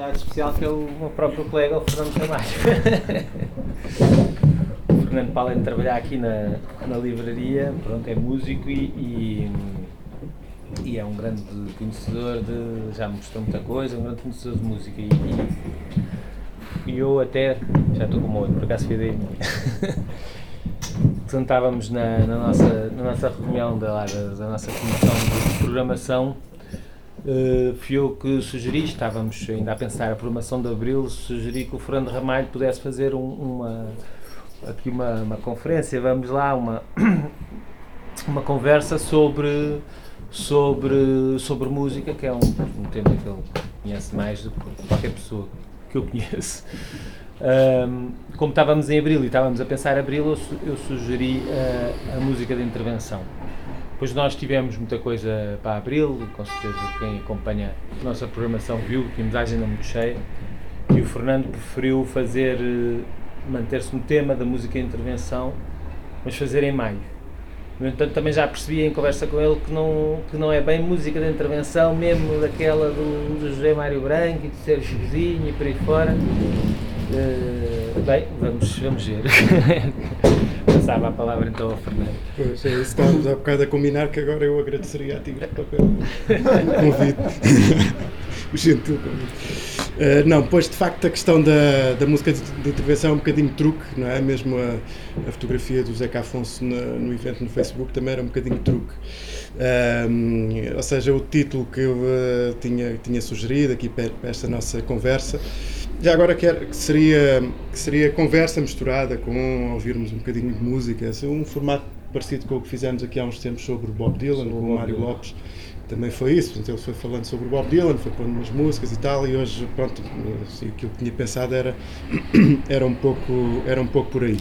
convidado especial que é o meu próprio colega, o Fernando Camacho. o Fernando, para além de trabalhar aqui na, na livraria, pronto, é músico e, e, e é um grande conhecedor de. já mostrou muita coisa, um grande conhecedor de música. E, e eu até. já estou com o olho, por acaso fui daí. Sentávamos na, na, nossa, na nossa reunião da, da nossa comissão de programação Uh, fui eu que sugeri, estávamos ainda a pensar a programação de Abril, sugeri que o Fernando Ramalho pudesse fazer um, uma, aqui uma, uma conferência, vamos lá, uma, uma conversa sobre, sobre, sobre música, que é um, um tema que ele conhece mais do que qualquer pessoa que eu conheço. Um, como estávamos em Abril e estávamos a pensar Abril, eu, eu sugeri a, a música de intervenção Pois nós tivemos muita coisa para abril, com certeza quem acompanha a nossa programação viu, tínhamos a agenda muito cheia e o Fernando preferiu fazer, eh, manter-se no tema da música e intervenção, mas fazer em maio. No entanto, também já percebi em conversa com ele que não, que não é bem música de intervenção, mesmo daquela do, do José Mário Branco e de ser Vizinho e por aí fora. Uh, bem, vamos, vamos ver. Passava a palavra então ao Fernando. Pois é, estávamos há bocado a combinar que agora eu agradeceria a ti pelo convite. o gentil convite. Uh, não, pois de facto a questão da, da música de, de, intervenção é um bocadinho truque, não é? Mesmo a, a fotografia do Zeca Afonso no, no evento no Facebook também era um bocadinho truque. Uh, ou seja, o título que eu uh, tinha, tinha sugerido aqui para, para esta nossa conversa já agora quer, que, seria, que seria conversa misturada com ouvirmos um bocadinho de música, assim, um formato parecido com o que fizemos aqui há uns tempos sobre Bob Dylan, com o Mário Lopes. Também foi isso, portanto, ele foi falando sobre Bob Dylan, foi pondo umas músicas e tal, e hoje, pronto, assim, aquilo que tinha pensado era, era, um pouco, era um pouco por aí.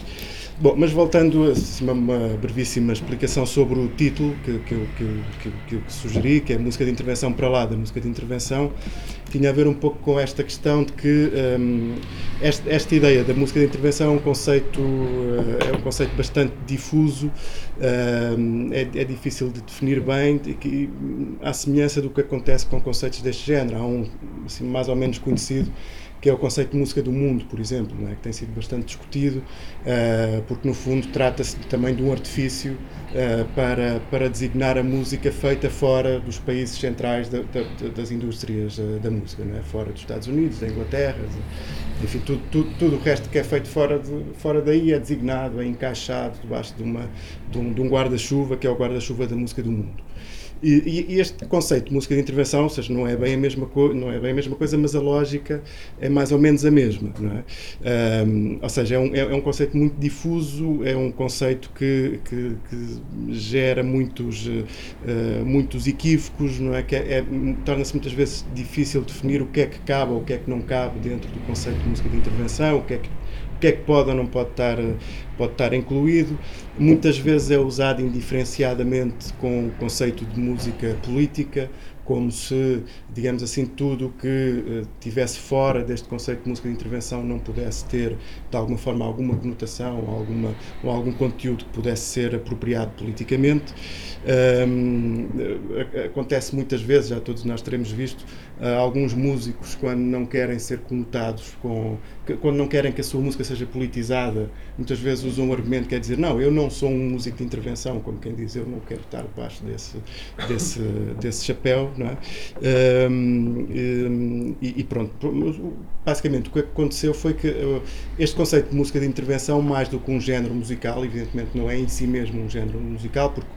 Bom, mas voltando a uma, brevíssima explicação sobre o título que, que, que, que, que sugeri, que é música de intervenção para lá da música de intervenção, tinha a ver um pouco com esta questão de que um, esta, esta, ideia da música de intervenção é um conceito, uh, é um conceito bastante difuso, uh, é, é, difícil de definir bem, e que, à semelhança do que acontece com conceitos deste género. Há um assim, mais ou menos conhecido que é o conceito de música do mundo, por exemplo, é? que tem sido bastante discutido, uh, porque no fundo trata-se também de um artifício uh, para, para designar a música feita fora dos países centrais da, da, das indústrias uh, da música, é? fora dos Estados Unidos, da Inglaterra, enfim, tudo, tudo, tudo, o resto que é feito fora, de, fora daí é designado, é encaixado debaixo de, uma, de um, um guarda-chuva, que é o guarda-chuva da música do mundo. E, e, este conceito de música de intervenção, ou seja, não é bem a mesma coisa, não é bem a mesma coisa, mas a lógica é mais ou menos a mesma, não é? Um, ou seja, é um, é, é um, conceito muito difuso, é um conceito que, que, que gera muitos, uh, muitos equívocos, não é? Que é, é, torna-se muitas vezes difícil definir o que é que cabe ou o que é que não cabe dentro do conceito de música de intervenção, o que é que que é que pode ou não pode estar, pode estar incluído. Muitas vezes é usado indiferenciadamente com o conceito de música política, como se, digamos assim, tudo o que uh, tivesse fora deste conceito de música de intervenção não pudesse ter, de alguma forma, alguma conotação ou, alguma, ou algum conteúdo que pudesse ser apropriado politicamente. Um, acontece muitas vezes, já todos nós teremos visto, alguns músicos, quando não querem ser conotados com. quando não querem que a sua música seja politizada, muitas vezes usam um argumento que é dizer: não, eu não sou um músico de intervenção, como quem diz, eu não quero estar debaixo desse, desse, desse chapéu não é? Um, um, e, e, pronto, basicamente o que aconteceu foi que uh, este conceito de música de intervenção, mais do que um género musical, evidentemente não é em si mesmo um género musical, porque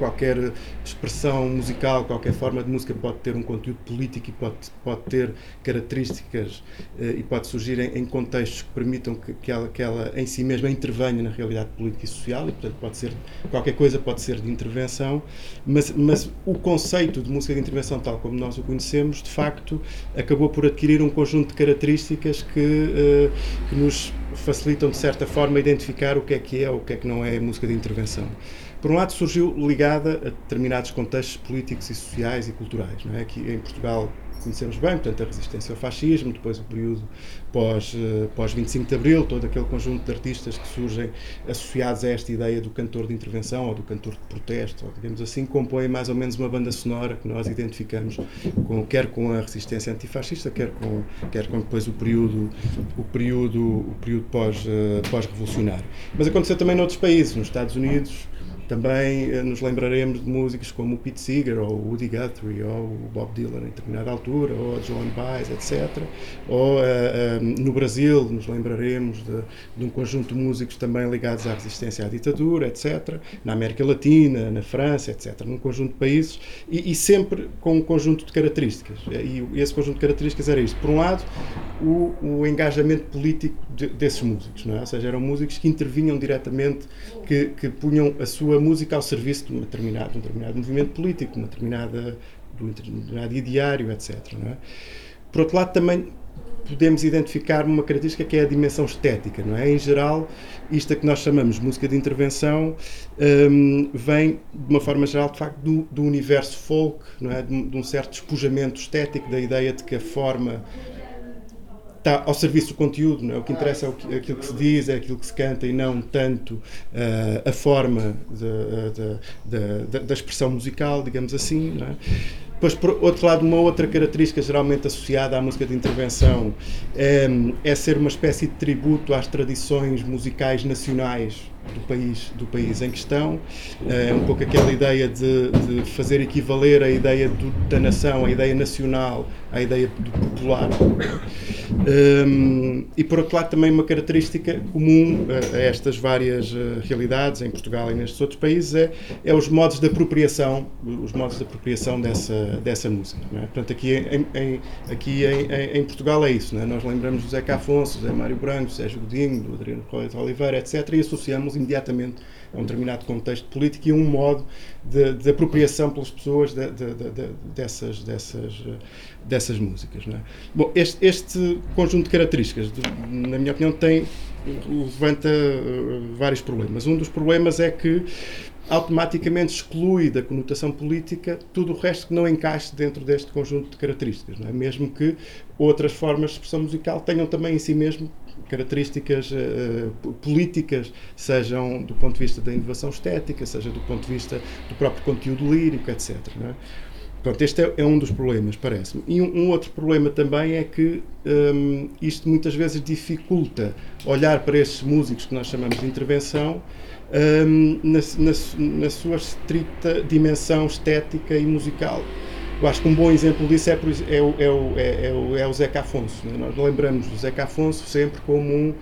qualquer expressão musical, qualquer forma de música pode ter um conteúdo político e pode, pode ter características eh, e pode surgir em, em, contextos que permitam que, que, ela, que ela em si mesma intervenha na realidade política e social e, portanto, pode ser qualquer coisa pode ser de intervenção, mas, mas o conceito de música de intervenção, tal como nós o conhecemos, de facto, acabou por adquirir um conjunto de características que, eh, que nos facilitam, de certa forma, identificar o que é que é ou o que é que não é música de intervenção por um lado surgiu ligada a determinados contextos políticos e sociais e culturais. Não é? Aqui em Portugal conhecemos bem, portanto, a resistência ao fascismo, depois o período pós, uh, pós 25 de Abril, todo aquele conjunto de artistas que surgem associados a esta ideia do cantor de intervenção ou do cantor de protesto, ou, digamos assim, compõem mais ou menos uma banda sonora que nós identificamos com, quer com a resistência antifascista, quer com, quer com depois o período, o período, o período pós, uh, pós-revolucionário. Mas aconteceu também noutros países, nos Estados Unidos, também eh, nos lembraremos de músicos como o Pete Seeger, ou o Woody Guthrie, ou o Bob Dylan em determinada altura, ou a Joan Baez, etc. Ou uh, uh, no Brasil nos lembraremos de, de, um conjunto de músicos também ligados à resistência à ditadura, etc. Na América Latina, na França, etc. Num conjunto de países e, e sempre com um conjunto de características. E esse conjunto de características era isto. Por um lado, o, o engajamento político de, desses músicos, não é? ou seja, eram músicos que intervinham diretamente, que, que punham a sua música ao serviço de um determinado, um determinado movimento político, de, uma determinada, de um determinado ideário, etc. Não é? Por outro lado, também podemos identificar uma característica que é a dimensão estética, não é? Em geral, isto a que nós chamamos de música de intervenção um, vem, de uma forma geral, de facto, do, do universo folk, não é? De, de, um certo despojamento estético da ideia de que a forma está ao serviço do conteúdo, não é? o que interessa é o que, aquilo que se diz, é aquilo que se canta e não tanto uh, a forma da expressão musical, digamos assim. Não é? Depois, por outro lado, uma outra característica geralmente associada à música de intervenção é, é ser uma espécie de tributo às tradições musicais nacionais do país, do país em questão. É um pouco aquela ideia de, de fazer equivaler a ideia do, da nação, a ideia nacional, à ideia do popular. Um, e por outro lado, também uma característica comum a, a estas várias uh, realidades, em Portugal e nestes outros países, é, é os modos de apropriação, os modos de apropriação dessa, dessa música. É? Portanto, aqui, em, em aqui em, em, Portugal é isso. É? Nós lembramos do Zeca Afonso, José Mário Branco, Sérgio Godinho, do Adriano Correia de Oliveira, etc. e associamos imediatamente a um determinado contexto político e a um modo de, de apropriação pelas pessoas de, de, dessas, dessas, dessas músicas. É? Bom, este, este, conjunto de características, na minha opinião, tem levanta eh, vários problemas. Um dos problemas é que automaticamente exclui da conotação política tudo o resto que não encaixe dentro deste conjunto de características, é? mesmo que outras formas de expressão musical tenham também em si mesmo características uh, políticas, sejam do ponto de vista da inovação estética, seja do ponto de vista do próprio conteúdo lírico, etc. É? Pronto, este é, é, um dos problemas, parece-me. E um, um, outro problema também é que um, isto muitas vezes dificulta olhar para estes músicos que nós chamamos de intervenção um, na, na, na, sua estrita dimensão estética e musical. Eu acho que um bom exemplo disso é, é, o, é, o, é, é, o, é o Zeca Afonso. Né? Nós lembramos do Zeca Afonso sempre como um,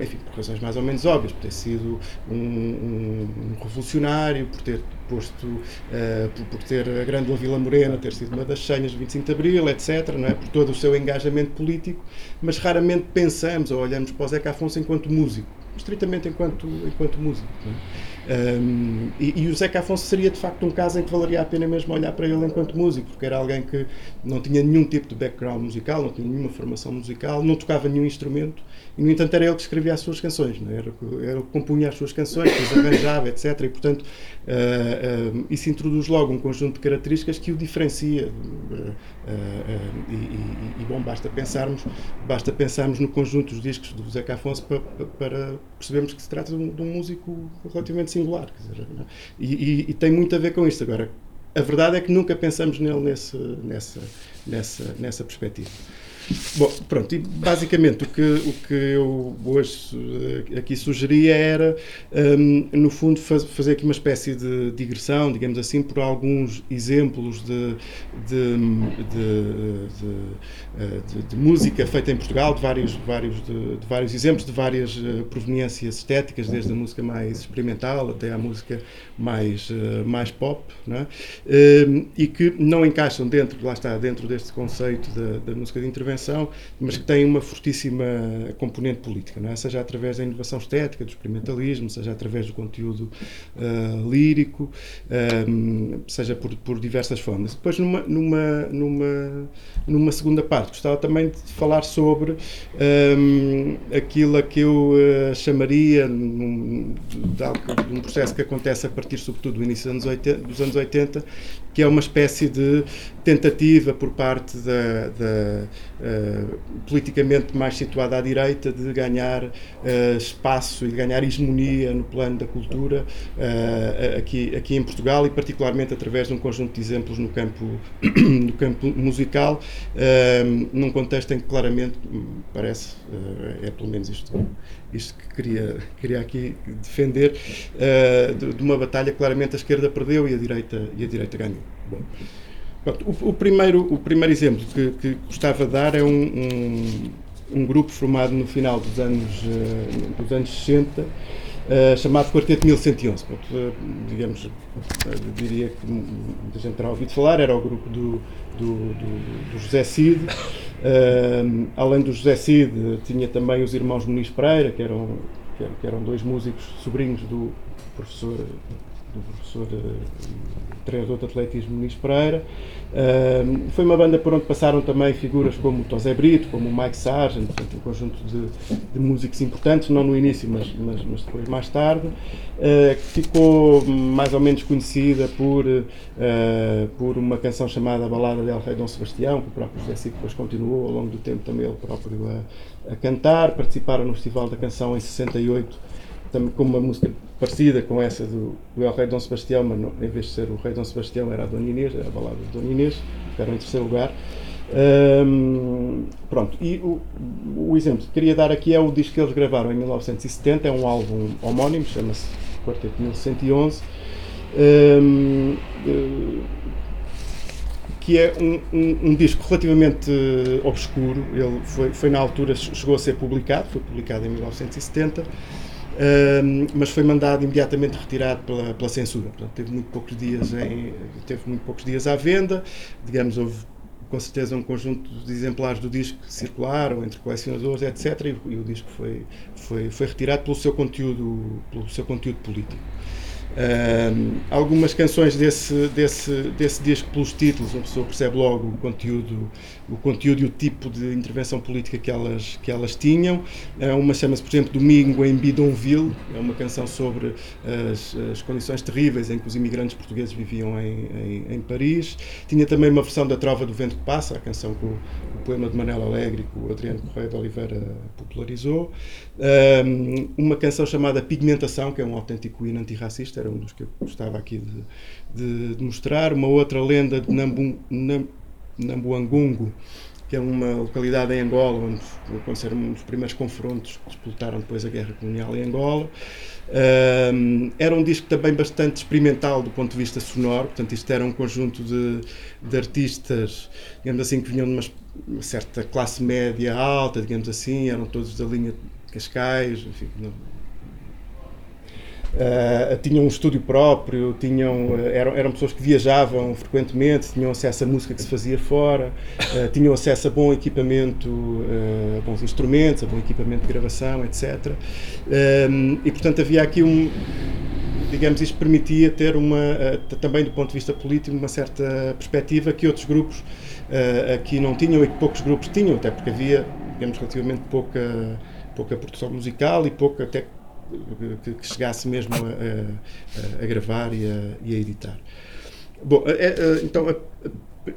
enfim, por razões mais ou menos óbvias, por ter sido um, um, um revolucionário, por ter posto, uh, por, por, ter a grande Vila Morena, ter sido uma das senhas de 25 de Abril, etc., não é? por todo o seu engajamento político, mas raramente pensamos ou olhamos para o Zeca Afonso enquanto músico, estritamente enquanto, enquanto músico. Um, e, e, o Zeca Afonso seria de facto um caso em que valeria a pena mesmo olhar para ele enquanto músico, porque era alguém que não tinha nenhum tipo de background musical, não tinha nenhuma formação musical, não tocava nenhum instrumento e, no entanto, era ele que escrevia as suas canções, não é? era, era que compunha as suas canções, que as arranjava, etc. E, portanto, uh, uh, isso introduz logo um conjunto de características que o diferencia. Uh, e, e, e, bom, basta pensarmos, basta pensarmos no conjunto dos discos do Zeca Afonso para, para percebermos que se trata de um, de um músico relativamente singular. Dizer, é? e, tem muito a ver com isto. Agora, a verdade é que nunca pensamos nele nesse, nessa, nessa, nessa perspectiva. Bom, pronto, e basicamente o que, o que eu hoje eh, aqui sugeria era, um, no fundo, faz, fazer aqui uma espécie de digressão, digamos assim, por alguns exemplos de, de, de, de, de música feita em Portugal, de vários, vários, de, vários exemplos, de várias uh, proveniências estéticas, desde a música mais experimental até à música mais, mais pop, é? um, e que não encaixam dentro, lá está, dentro deste conceito da, da música de intervenção intervenção, mas que tem uma fortíssima componente política, é? seja através da inovação estética, do experimentalismo, seja através do conteúdo uh, lírico, um, eh, seja por, por diversas formas. Depois, numa, numa, numa, numa segunda parte, gostava também de falar sobre um, aquilo a que eu uh, chamaria num, de, de, um processo que acontece a partir, sobretudo, do início dos anos 80, dos anos 80 que é uma espécie de tentativa por parte da, da uh, politicamente mais situada à direita de ganhar uh, espaço e de ganhar hegemonia no plano da cultura uh, aqui, aqui em Portugal e particularmente através de um conjunto de exemplos no campo, no campo musical, num contexto em que claramente parece, é pelo menos isto, isto que queria, queria aqui defender, de, de, uma batalha que claramente a esquerda perdeu e a direita, e a direita ganhou. Bom, o, o, primeiro, o primeiro exemplo que, que gostava de dar é um, um, um, grupo formado no final dos anos, uh, dos anos 60, uh, eh, chamado Quarteto 1111. Portanto, uh, digamos, diria que muita gente terá ouvido falar, era o grupo do, do, do, do José Cid. além do José Cid, tinha também os irmãos Muniz Pereira, que eram, que eram dois músicos sobrinhos do professor do professor treinador de atletismo Muniz Pereira. Uh, foi uma banda por onde passaram também figuras como o Tosé Brito, como o Mike Sargent, portanto, um conjunto de, de, músicos importantes, não no início, mas, mas, mas depois mais tarde, uh, que ficou mais ou menos conhecida por, uh, por uma canção chamada Balada del Rei Dom Sebastião, que o próprio José depois continuou ao longo do tempo também ele próprio a, a cantar, participaram no Festival da Canção em 68 também com uma música parecida com essa do, do El Rei Dom Sebastião, mas não, em vez de ser o Rei Dom Sebastião era a Dona Inês, era a balada de Dona Inês, ficaram em terceiro lugar. Um, pronto, e o, o, exemplo que queria dar aqui é o disco que eles gravaram em 1970, é um álbum homónimo, chama-se Quarteto 1111, um, uh, que é um, um, um, disco relativamente obscuro, ele foi, foi na altura, chegou a ser publicado, foi publicado em 1970, mas foi mandado imediatamente retirado pela, pela censura. Portanto, teve muito poucos dias em, teve muito poucos dias à venda. Digamos, houve com certeza um conjunto de exemplares do disco que circularam entre colecionadores, etc. E, e o disco foi, foi, foi retirado pelo seu conteúdo, pelo seu conteúdo político. Uh, algumas canções desse, desse, desse disco, pelos títulos, uma pessoa percebe logo o conteúdo, o conteúdo e o tipo de intervenção política que elas, que elas tinham. Uh, uma chama-se, por exemplo, Domingo em Bidonville, é uma canção sobre as, as condições terríveis em que os imigrantes portugueses viviam em, em, em, Paris. Tinha também uma versão da Trova do Vento que Passa, a canção o, o poema de Manela Alegre, que o Adriano Correia de Oliveira popularizou. Uh, uma canção chamada Pigmentação, que é um autêntico hino antirracista era um dos que eu gostava aqui de, de, mostrar. Uma outra lenda de Nambu, Nam, Nambuangungo, que é uma localidade em Angola, onde aconteceram dos primeiros confrontos que disputaram depois a guerra colonial em Angola. Um, era um disco também bastante experimental do ponto de vista sonoro, portanto, isto era um conjunto de, de artistas, digamos assim, que vinham de uma, uma, certa classe média alta, digamos assim, eram todos da linha Cascais, enfim, Uh, tinham um estúdio próprio, tinham, uh, eram, eram pessoas que viajavam frequentemente, tinham acesso à música que se fazia fora, uh, tinham acesso a bom equipamento, a bons instrumentos, a bom equipamento de gravação, etc. e portanto havia aqui um, digamos, isto permitia ter uma, também do ponto de vista político, uma certa perspectiva que outros grupos aqui não tinham e que poucos grupos tinham, até porque havia, digamos, relativamente pouca, pouca produção musical e pouca até que, que chegasse mesmo a, a, a gravar e a, e a, editar. Bom, é, então,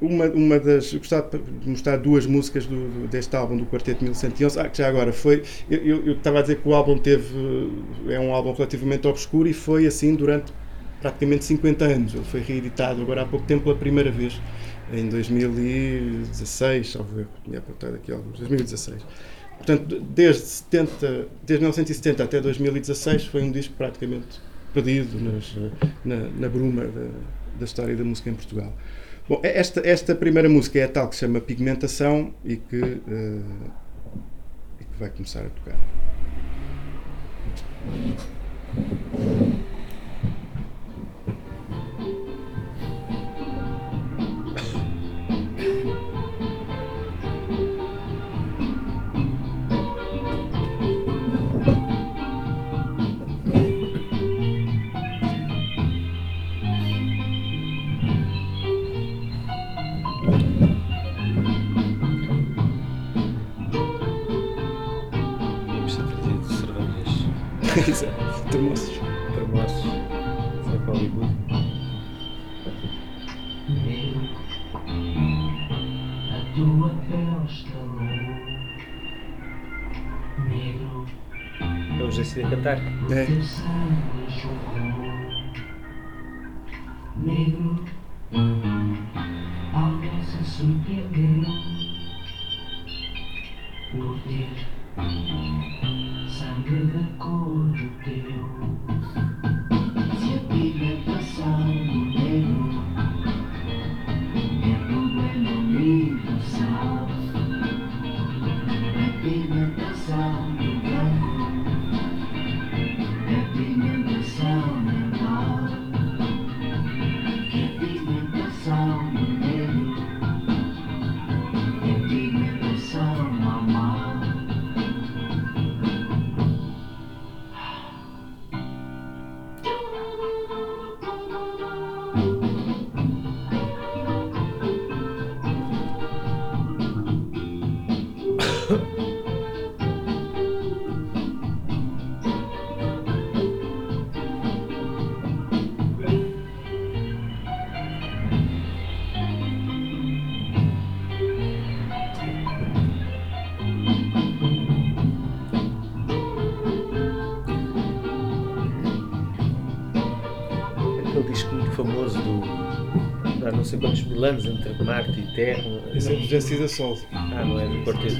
uma, uma das. Eu gostava de mostrar duas músicas do, deste álbum do Quarteto 1111. Ah, que já agora foi. Eu, eu, eu, estava a dizer que o álbum teve. É um álbum relativamente obscuro e foi assim durante praticamente 50 anos. Ele foi reeditado agora há pouco tempo pela primeira vez, em 2016, salvo erro, tinha apontado aqui alguns, 2016. Portanto, desde, 70, desde 1970 até 2016 foi um disco praticamente perdido nas, na, na, bruma da, da, história da música em Portugal. Bom, é esta, esta primeira música é a tal que se chama Pigmentação e que, uh, e que vai começar a tocar. Exato. Termoços. Termoços. Foi para Hollywood. A tua pele Vamos decidir cantar. É. Negro, alguém se surpreendeu por ter vida corre Landes entre Marte e Terra. Isso é do Jancida Sol. Ah, não é do Cortez.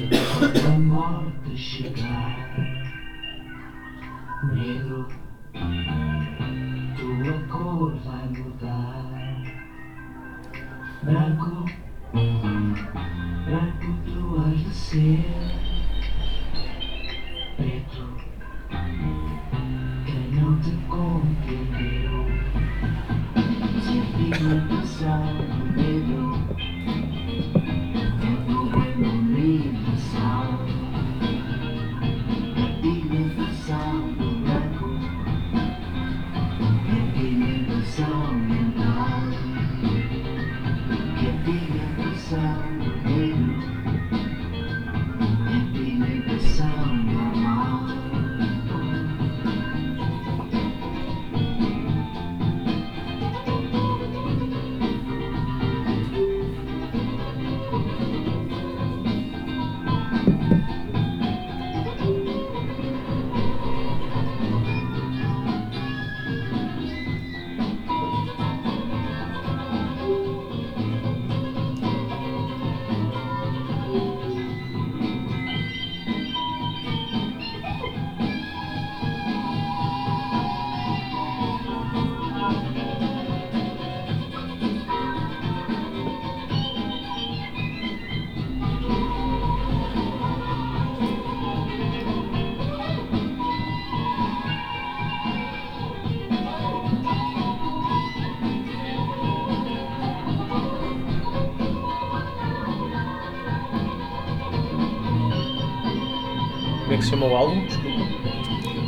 chamou o álbum?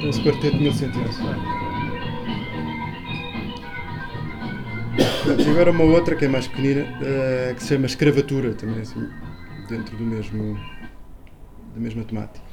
Esse quarteto de mil sentenças. E agora uma outra que é mais pequenina, eh, que se chama Escravatura, também é assim, dentro do mesmo, da mesma temática.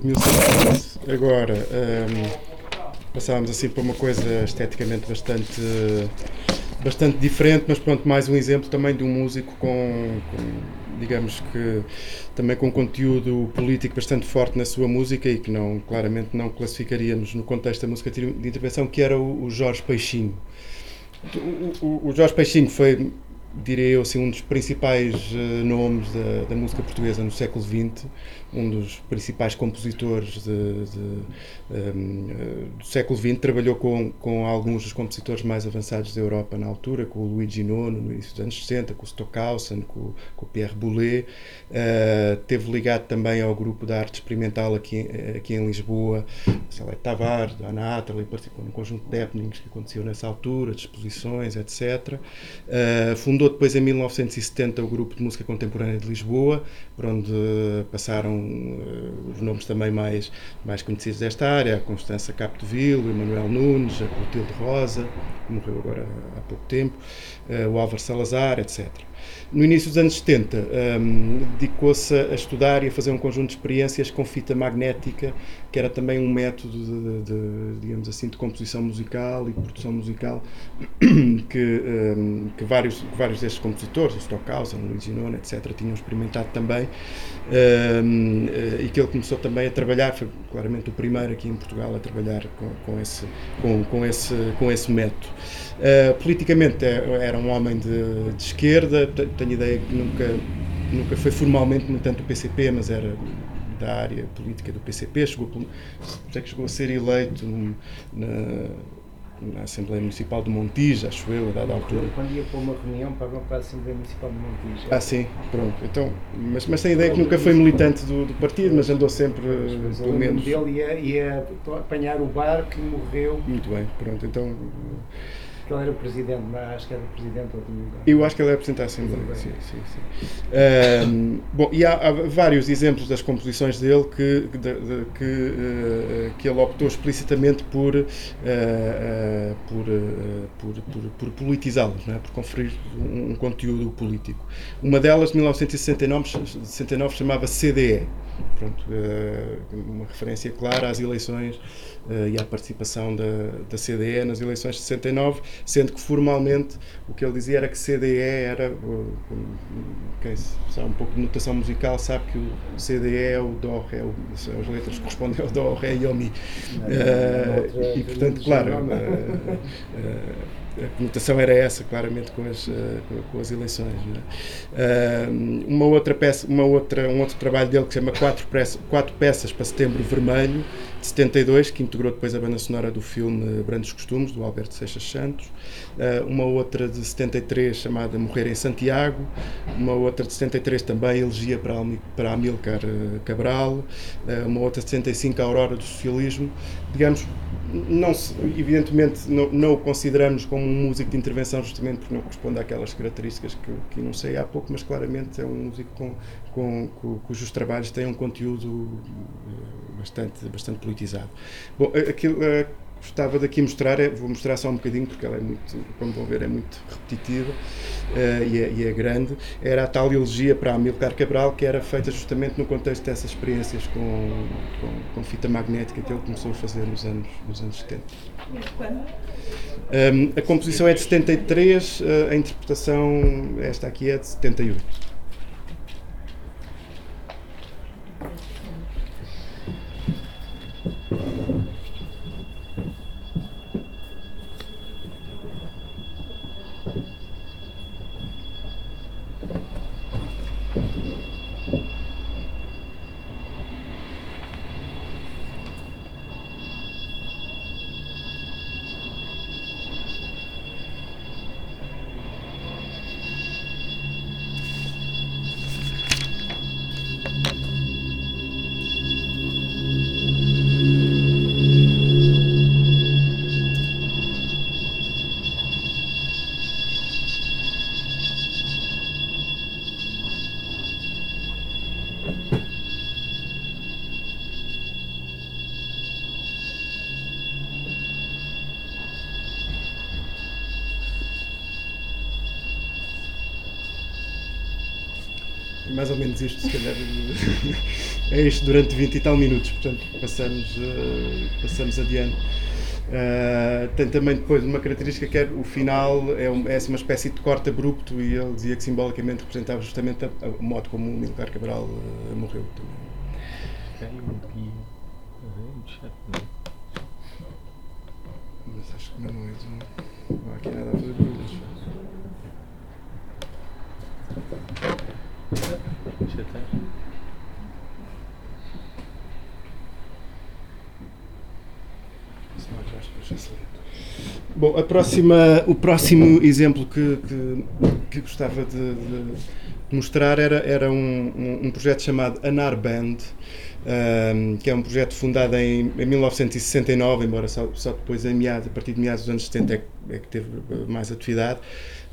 1600. Agora hum, passávamos assim para uma coisa esteticamente bastante, bastante diferente, mas pronto, mais um exemplo também de um músico com, com, digamos que também com conteúdo político bastante forte na sua música e que não, claramente não classificaríamos no contexto da música de intervenção, que era o, Jorge Peixinho. O, o, o Jorge Peixinho foi diria eu, assim, um dos principais uh, nomes da, da, música portuguesa no século XX, um dos principais compositores de, de, um, uh, do século XX, trabalhou com, com alguns dos compositores mais avançados da Europa na altura, com o Luigi Nono no início dos anos 60, com o Stockhausen, com, com o Pierre Boulez, uh, teve ligado também ao grupo da arte experimental aqui, aqui em Lisboa, Salete Tavares, da Ana Atterley, participou num conjunto de happenings que aconteceu nessa altura, de exposições, etc. fundou depois em 1970 o grupo de música contemporânea de Lisboa, por onde passaram uh, os nomes também mais, mais conhecidos desta área, a Constança Capdeville, o Emanuel Nunes, a Clotilde Rosa, que morreu agora há pouco tempo, uh, o Álvaro Salazar, etc. No início dos anos 70, um, dedicou-se a estudar e a fazer um conjunto de experiências com fita magnética, que era também um método de, de digamos assim, de composição musical e produção musical que, um, que vários, vários destes compositores, o Stockhausen, o Luigi Nono, etc., tinham experimentado também um, e que ele começou também a trabalhar, foi claramente o primeiro aqui em Portugal a trabalhar com, com, esse, com, com, esse, com esse método. Uh, politicamente é, era um homem de, de esquerda, tenho ideia que nunca, nunca foi formalmente militante do PCP, mas era da área política do PCP, chegou, é que chegou a ser eleito na, na Assembleia Municipal de Montijo, acho eu, a dada altura. Quando ia para uma reunião para, para a Assembleia Municipal de Montijo. Ah, sim, pronto. Então, mas, mas tenho ideia que nunca foi militante do, do partido, mas andou sempre, Mas pelo menos. dele ia, ia apanhar o barco e morreu. Muito bem, pronto. Então, Ele era presidente, acho que era presidente ou tinha- Eu acho que ele é representante da Assembleia. Sim, sim, sim. Ahm, bom, e há, há vários exemplos das composições dele que, de- de- que, eh, que ele optou explicitamente por, eh, eh, por, por, por, por politizá-las, é? por conferir um, um conteúdo político. Uma delas, de 1969, ch- 69, chamava CDE. Pronto, eh, uma referência clara às eleições eh, e à participação da, da CDE nas eleições de 69, sendo que formalmente o que ele dizia era que CDE era, quem sabe um pouco de notação musical sabe que o CDE é o Dó, Ré, o- são as letras que correspondem ao Dó, Ré e ao Mi. Eh, e portanto, claro, eh, eh, a conotação era essa, claramente, com as, eh, com- as eleições. é? Uma outra peça, uma outra, um outro trabalho dele que se chama Quatro, Peças- Quatro Peças para Setembro Vermelho, de 72, que integrou depois a banda sonora do filme Brandos Costumes, do Alberto Seixas Santos. Ah, uma outra de 73, chamada Morrer em Santiago. Uma outra de 73 também, Elegia para, para Amílcar eh, Cabral. Ah, uma outra de 75, A Aurora do Socialismo. Digamos, não evidentemente não, não o consideramos como um músico de intervenção justamente porque não corresponde àquelas características que, que enunciei há pouco, mas claramente é um músico com, com, cu- cujos trabalhos têm um conteúdo eh, bastante, bastante politizado. Bom, eh, aquilo eh, que gostava daqui mostrar, é, vou mostrar só um bocadinho porque ela é muito, como vão ver, é muito repetitiva eh, e, é, e é grande, era a tal elegia para Amilcar Cabral que era feita justamente no contexto dessas experiências com, com, com fita magnética que ele começou a fazer nos anos, nos anos 70. Um, a composição é de 73, uh, a interpretação, esta aqui é de 78. Isto, se calhar. é isto durante 20 e tal minutos, portanto passamos, eh, passamos adiante. Uh, tem também depois uma característica que é o final é, um, é uma espécie de corte abrupto e ele dizia que simbolicamente representava justamente o modo como o Milcar Cabral uh, morreu também. Mas acho que não é. Não há aqui nada a fazer barulhos. Deixa eu ter. A próxima, o próximo exemplo que, que, que gostava de, de, mostrar era, era um, um, um projeto chamado Anar Band, um, que é um projeto fundado em, em 1969, embora só, só depois, em meados, a partir de meados dos anos 70, é é que teve mais atividade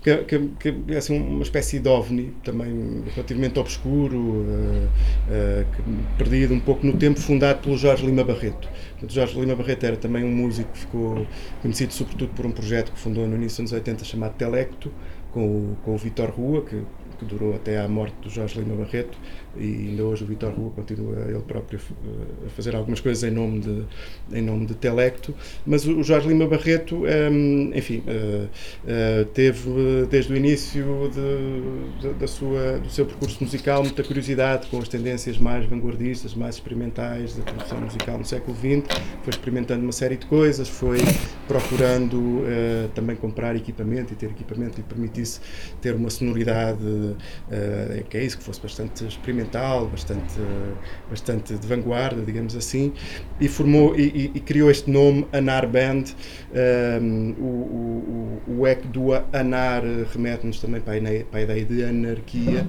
que, que, que é assim, uma espécie de ovni, também relativamente obscuro, uh, uh, perdido um pouco no tempo, fundado pelo Jorge Lima Barreto. O Jorge Lima Barreto era também um músico que ficou conhecido sobretudo por um projeto que fundou no início dos anos 80 chamado Telecto, com o, com o Vitor Rua, que, que durou até à morte do Jorge Lima Barreto, e ainda hoje o Vitor Rua continua ele próprio a fazer algumas coisas em nome de, em nome de Telecto, mas o Jorge Lima Barreto, um, enfim, uh, uh, teve desde o início de, de, da sua, do seu percurso musical muita curiosidade com as tendências mais vanguardistas, mais experimentais da produção musical no século XX, foi experimentando uma série de coisas, foi procurando também comprar equipamento e ter equipamento que permitisse ter uma sonoridade, que é isso, que fosse bastante experimental experimental, bastante, bastante de vanguarda, digamos assim, e formou e, e criou este nome Anar Band. Um, o, o, o, eco do Anar remete-nos também para a, ideia de anarquia.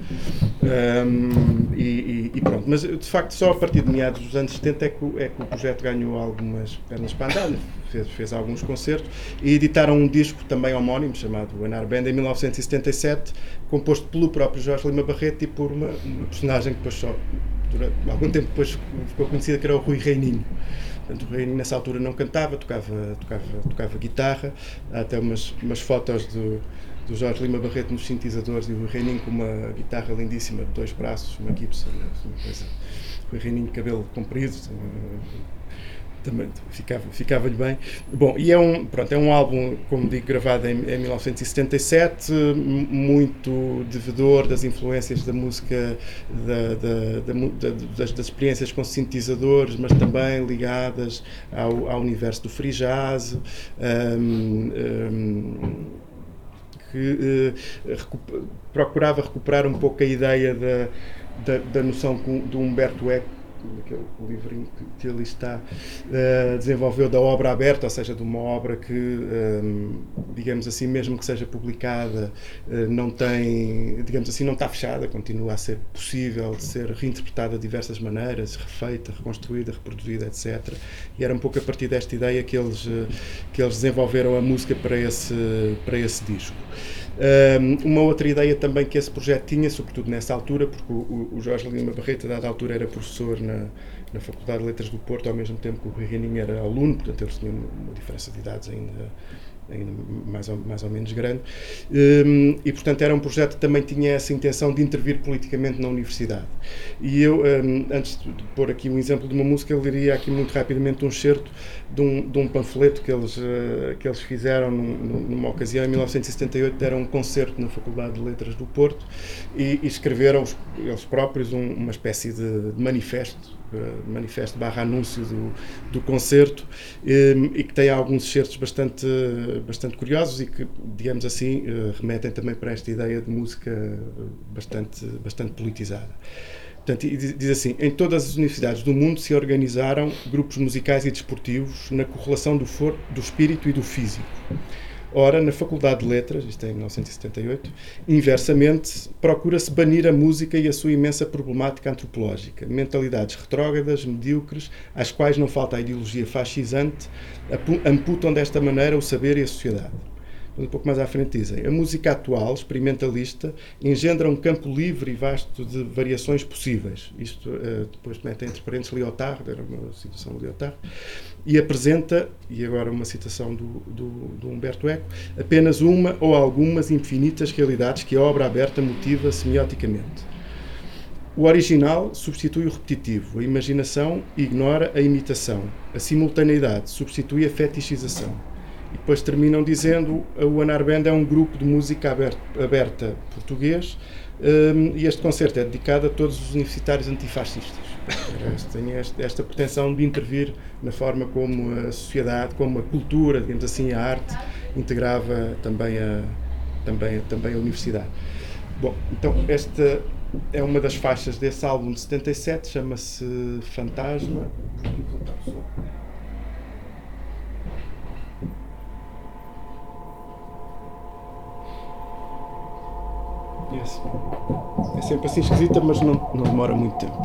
Um, e, e, pronto, mas de facto só a partir de meados dos anos 70 é que, é que o projeto ganhou algumas pernas para andar, fez, fez alguns concertos e editaram um disco também homónimo chamado Anar Band em 1977, composto pelo próprio Jorge Lima Barreto e por uma, uma personagem que depois só, durante algum tempo depois ficou conhecida, que era o Rui Reininho. Portanto, o Reininho nessa altura não cantava, tocava, tocava, tocava guitarra, há até umas, umas fotos do, do Jorge Lima Barreto nos sintetizadores e o Reininho com uma guitarra lindíssima de dois braços, uma Gibson, uma coisa. O Reininho cabelo comprido, também ficava, ficava-lhe bem. Bom, e é um, pronto, é um álbum, como digo, gravado em, em 1977, muito devedor das influências da música, da, da, da, das, das, experiências com sintetizadores, mas também ligadas ao, ao universo do free jazz. Um, um, que uh, procurava recuperar um pouco a ideia da, da, da noção do Humberto Eco aquele livrinho que, ali está, uh, desenvolveu da obra aberta, ou seja, de uma obra que, um, eh, digamos assim, mesmo que seja publicada, uh, não tem, digamos assim, não está fechada, continua a ser possível de ser reinterpretada de diversas maneiras, refeita, reconstruída, reproduzida, etc. E era um pouco a partir desta ideia que eles, uh, que eles desenvolveram a música para esse, para esse disco. Um, uma outra ideia também que esse projeto tinha, sobretudo nessa altura, porque o, o Jorge Lima Barreto, a dada altura, era professor na, na Faculdade de Letras do Porto, ao mesmo tempo que o Rui era aluno, portanto eles tinham uma diferença de idades ainda ainda mais ou, mais ou menos grande, um, e portanto era um projeto que também tinha essa intenção de intervir politicamente na universidade. E eu, um, antes de pôr aqui um exemplo de uma música, eu leria aqui muito rapidamente um certo de um, de um panfleto que eles, uh, que eles fizeram num, numa ocasião, em 1978, deram um concerto na Faculdade de Letras do Porto e, e escreveram eles próprios um, uma espécie de manifesto manifesto barra anúncio do, do concerto ehm, e que tem alguns excertos bastante, bastante curiosos e que, digamos assim, eh, remetem também para esta ideia de música bastante, bastante politizada. Portanto, diz assim: em todas as universidades do mundo se organizaram grupos musicais e desportivos na correlação do, for, do espírito e do físico. Ora, na Faculdade de Letras, isto é em 1978, inversamente, procura-se banir a música e a sua imensa problemática antropológica, mentalidades retrógradas, medíocres, às quais não falta a ideologia fascisante, amputam desta maneira o saber e a sociedade. Um pouco mais à frente dizem, a música atual, experimentalista, engendra um campo livre e vasto de variações possíveis. Isto uh, depois metem entre parênteses Lyotard, era uma citação de Lyotard, e apresenta, e agora uma citação do, do, do, Humberto Eco, apenas uma ou algumas infinitas realidades que a obra aberta motiva semioticamente. O original substitui o repetitivo, a imaginação ignora a imitação, a simultaneidade substitui a fetichização. E depois terminam dizendo o Anar Band é um grupo de música aberta, aberta português hum, e este concerto é dedicado a todos os universitários antifascistas. Tem esta, esta pretensão de intervir na forma como a sociedade, como a cultura, digamos assim, a arte, integrava também a, também, também a universidade. Bom, então esta é uma das faixas desse álbum de 77, chama-se Fantasma. Yes. É sempre assim esquisita, mas não, não demora muito tempo.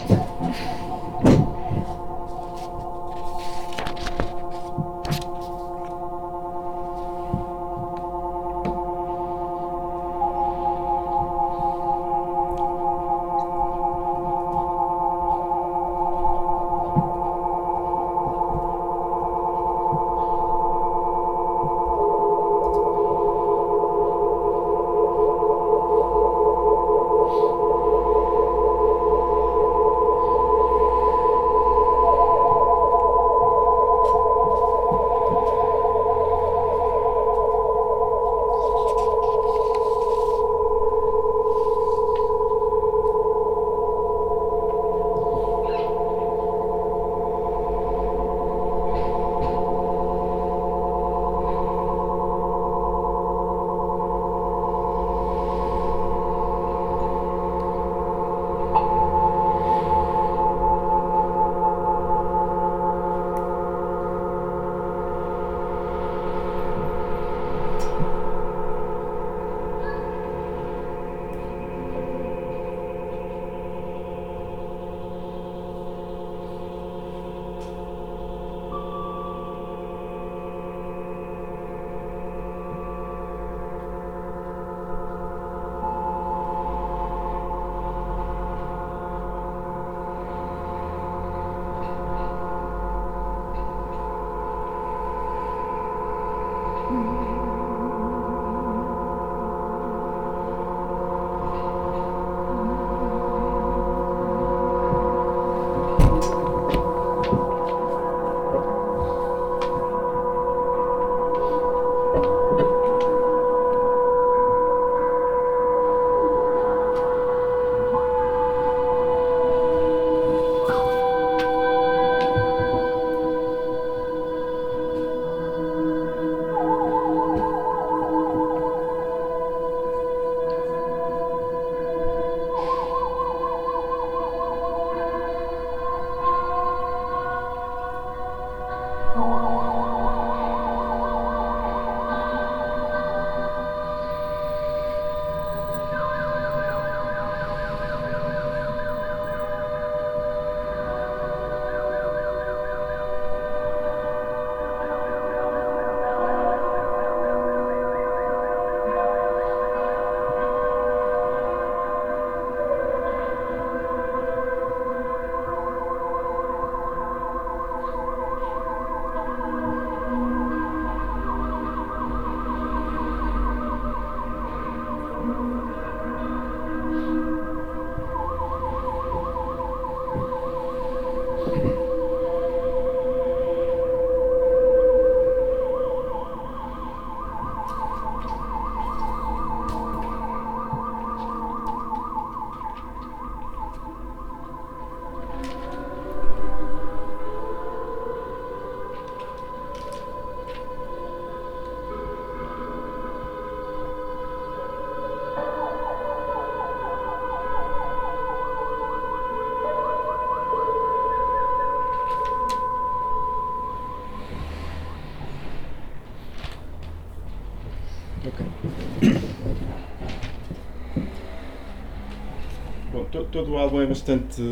Todo o álbum é bastante,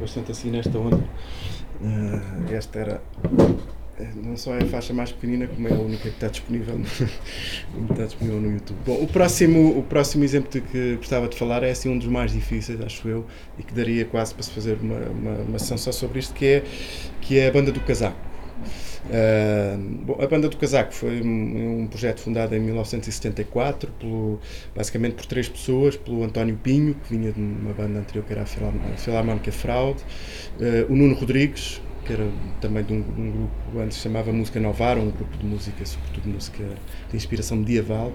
bastante assim nesta onda. Eh, esta era eh, não só é a faixa mais pequenina, como é a única que está disponível no, está disponível no YouTube. Bom, o próximo, o próximo exemplo de que gostava de falar é assim um dos mais difíceis, acho eu, e que daria quase para se fazer uma, uma, uma sessão só sobre isto, que é, que é a banda do casaco. Bom, a Banda do Casaco foi um, um projeto fundado em 1974, pelo, basicamente por três pessoas, pelo António Pinho, que vinha de uma banda anterior que era a Filar- a Filarmónica Fraude, ah, o Nuno Rodrigues, que era também de um, um grupo antes se chamava Música Novara, um grupo de música, sobretudo música de inspiração medieval,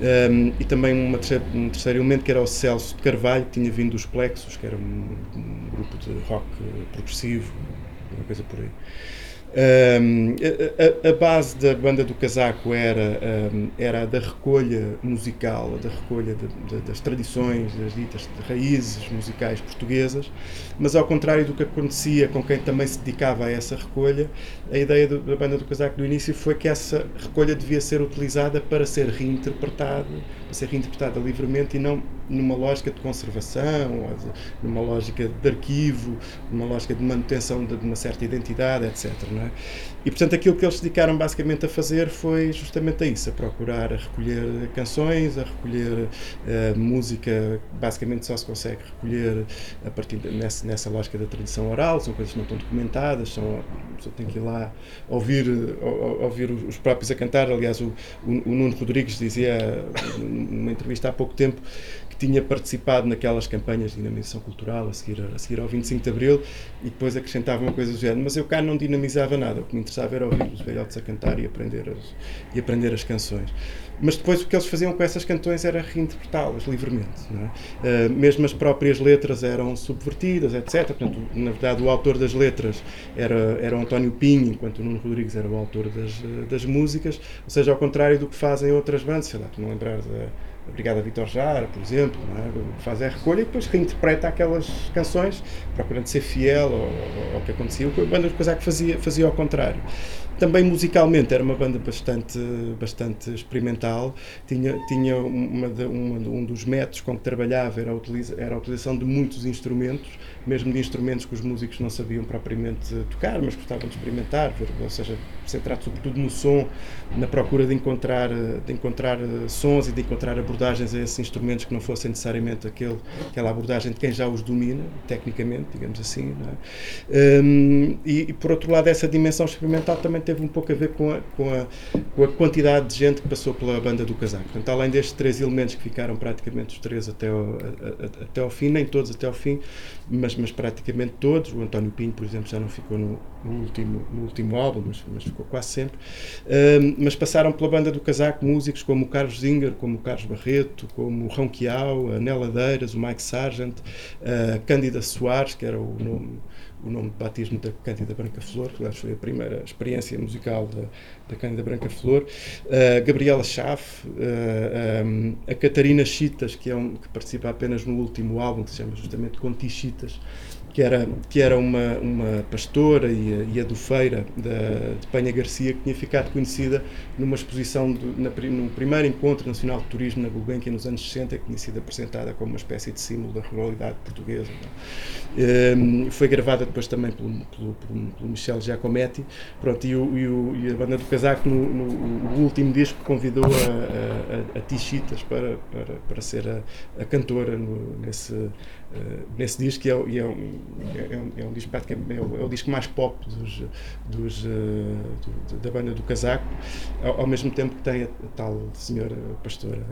Um, e também terceira- um terceiro elemento que era o Celso de Carvalho, que tinha vindo dos Plexos, que era um, um grupo de rock progressivo, uma coisa por aí. Um, a, a- base da banda do casaco era, um, era a da recolha musical, a da recolha de- de- das tradições, das ditas raízes musicais portuguesas, mas ao contrário do que acontecia com quem também se dedicava a essa recolha, a ideia do- da banda do casaco do início foi que essa recolha devia ser utilizada para ser reinterpretada, para ser reinterpretada livremente e não numa lógica de conservação, numa lógica de arquivo, numa lógica de manutenção de uma certa identidade, etc. é? E portanto aquilo que eles se dedicaram basicamente a fazer foi justamente a isso, a procurar a recolher canções, a recolher eh, música, basicamente só se consegue recolher a partir de- nessa, nessa lógica da tradição oral, são coisas que não estão documentadas, são, pessoa tem que ir lá ouvir, ou- ou- ouvir os próprios a cantar. Aliás, o, o, o Nuno Rodrigues dizia numa entrevista há pouco tempo que tinha participado naquelas campanhas de dinamização cultural a seguir, a seguir ao 25 de Abril e depois acrescentava uma coisa do género, mas eu cá não dinamizava nada, o que me interessava era ouvir os velhotes a cantar e aprender as, e aprender as canções. Mas depois o que eles faziam com essas canções era reinterpretá-las livremente. É? Ah, mesmo as próprias letras eram subvertidas, etc. Portanto, na verdade, o autor das letras era, era o António Pinho, enquanto o Nuno Rodrigues era o autor das, eh, das músicas, ou seja, ao contrário do que fazem outras bandas, sei lá, não lembrar da a Brigada Vitor Jara, por exemplo, é? Que faz a recolha e depois reinterpreta aquelas canções, procurando ser fiel ao, ao- que acontecia. O que banda Casaco fazia, fazia ao contrário. Também musicalmente era uma banda bastante, bastante experimental. Tinha, tinha uma, de- uma- um dos métodos com que trabalhava era a, utiliza, era a utilização de muitos instrumentos, mesmo de instrumentos que os músicos não sabiam propriamente tocar, mas gostavam de experimentar, ou seja, centrado sobretudo no som, na procura de encontrar, de encontrar eh, sons e de encontrar abordagens a esses instrumentos que não fossem necessariamente aquele, aquela abordagem de quem já os domina, tecnicamente, digamos assim. é? Hum, e, e, por outro lado, essa dimensão experimental também teve um pouco a ver com a, com a, com a quantidade de gente que passou pela banda do casaco. Portanto, além destes três elementos que ficaram praticamente os três até ao, a- a- até ao fim, nem todos até ao fim, mas, mas praticamente todos. O António Pinho, por exemplo, já não ficou no, no último, no último álbum, mas, mas ficou quase sempre. Mas passaram pela banda do casaco músicos como o Carlos Zinger, como o Carlos Barreto, como o Rão Quiau, a Nela Deiras, o Mike Sargent, a Cândida Soares, que era o nome o nome de batismo da Cândida Branca Flor, que aliás foi a primeira experiência musical da, da Cândida Branca Flor, a Gabriela Schaff, a, a Catarina Chitas, que, é um, que participa apenas no último álbum, que se chama justamente Conti Chitas, que era, que era uma, uma pastora e, a- e adufeira da, de Penha Garcia, que tinha ficado conhecida numa exposição do, na, no primeiro Encontro Nacional de Turismo na Gulbenkian nos anos 60, que tinha sido apresentada como uma espécie de símbolo da ruralidade portuguesa. não é? Um, foi gravada depois também pelo, pelo, pelo, pelo Michel Giacometti, pronto, e, o, e, o, e a banda do Casaco, no, no- o último disco, convidou a, a, a, a Tichitas para, para, para ser a, a cantora no- nesse, eh, nesse disco, que é, e é, um, é, um, é um disco praticamente, é o, é o disco mais pop dos, dos, eh, do- da banda do Casaco, ao, ao mesmo tempo que tem a, a tal senhora pastora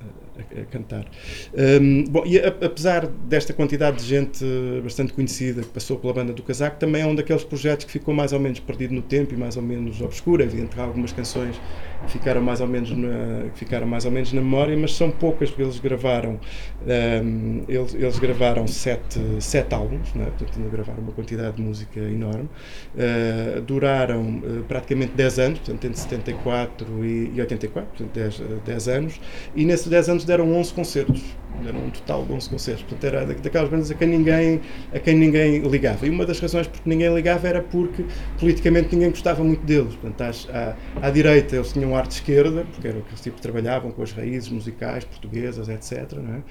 a, a- a cantar. Um, bom, e apesar desta quantidade de gente eh, bastante conhecida que passou pela banda do Casaco, também é um daqueles projetos que ficou mais ou menos perdido no tempo e mais ou menos obscuro. Que há algumas canções ficaram mais ou menos na, ficaram mais ou menos na memória, mas são poucas porque eles gravaram um, eles, eles gravaram sete, sete álbuns, não é? portanto ainda gravaram uma quantidade de música enorme. Uh, duraram uh, praticamente 10 anos, portanto entre 74 e, e 84, portanto 10, uh, 10 anos, e nesses 10 anos deram 11 concertos, deram um total 11 concertos, portanto era da- daquelas bandas a quem ninguém, a quem ninguém ligava. E uma das razões porque ninguém ligava era porque politicamente ninguém gostava muito deles. Portanto, às- à, à direita eles tinham arte esquerda, porque era tipos que trabalhavam com as raízes musicais portuguesas, etc. é?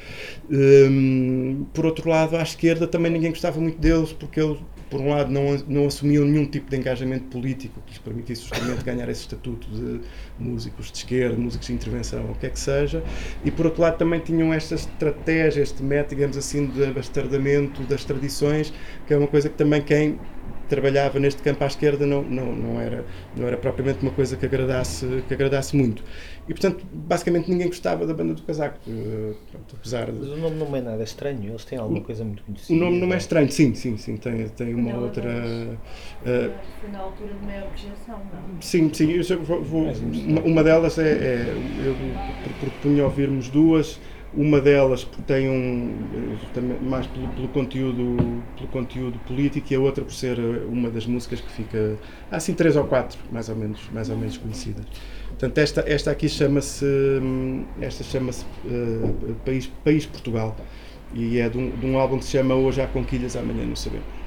Hum, por outro lado, à esquerda também ninguém gostava muito deles, porque eles, por um lado, não, não assumiam nenhum tipo de engajamento político que lhes permitisse justamente ganhar esse estatuto de músicos de esquerda, músicos de intervenção, o que é que seja, e por outro lado também tinham esta estratégia, este método, digamos assim, de abastardamento das tradições, que é uma coisa que também quem trabalhava neste campo à esquerda não, não, não, era, não era propriamente uma coisa que agradasse, que agradasse muito. E, portanto, basicamente ninguém gostava da banda do casaco. eh, pronto, apesar de, Mas o nome não é nada estranho, eles têm alguma coisa muito conhecida. o nome não é estranho, sim, sim, sim, tem, tem uma Não, outra. mas- eh, Foi na altura de maior objeção, não? Sim, sim, vou- vou- um uma, uma delas é, é eu pro- propunha ouvirmos duas, uma delas tem um mais pelo, pelo conteúdo pelo conteúdo político e a outra por ser eh, uma das músicas que fica há assim três ou quatro mais ou menos mais ou menos conhecidas. Portanto esta esta aqui chama-se hum, esta chama-se eh, país país Portugal e é de um, de um álbum que se chama Hoje há conquilhas amanhã não sabemos.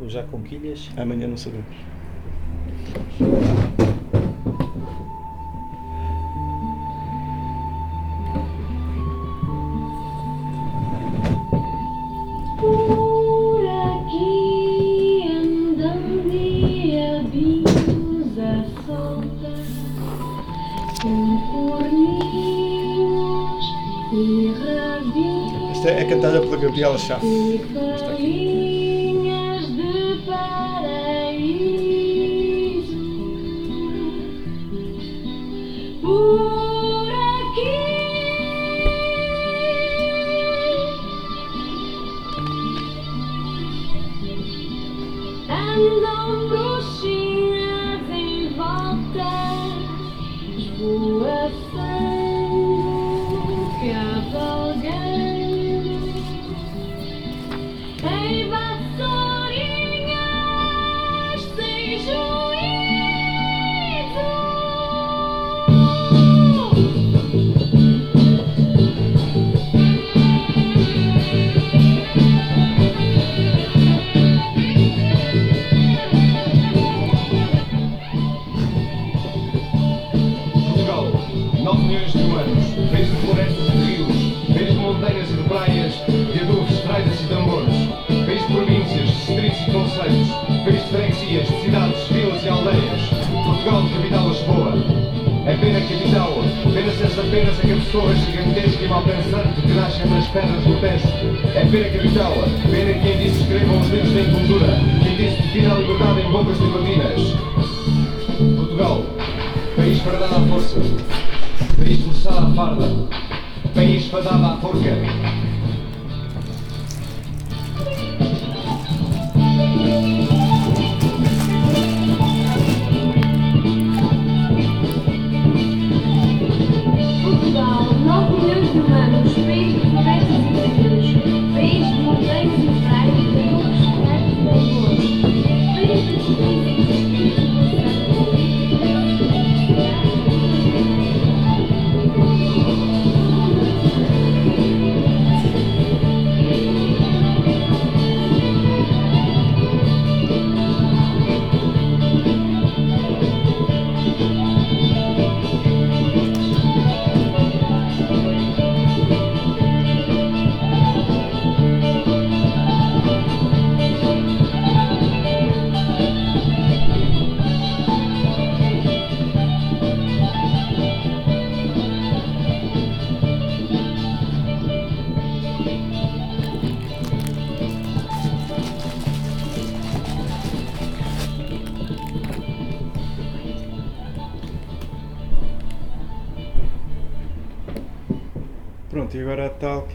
Ou já com quilhas? Amanhã não sabemos. Esta é cantada pela Gabriela Schaff. E farinhas É pena capital, pena ser esta apenas a que a pessoa gigantesca e mal pensante que nasce entre as pedras do teste. É pena capital, pena quem disse escrevam os livros da incultura, quem disse defina a liberdade em bocas nicotinas. Portugal, país fardado à força, país forçado à farda, país fadado à forca. Portugal, Revolution Man, Street,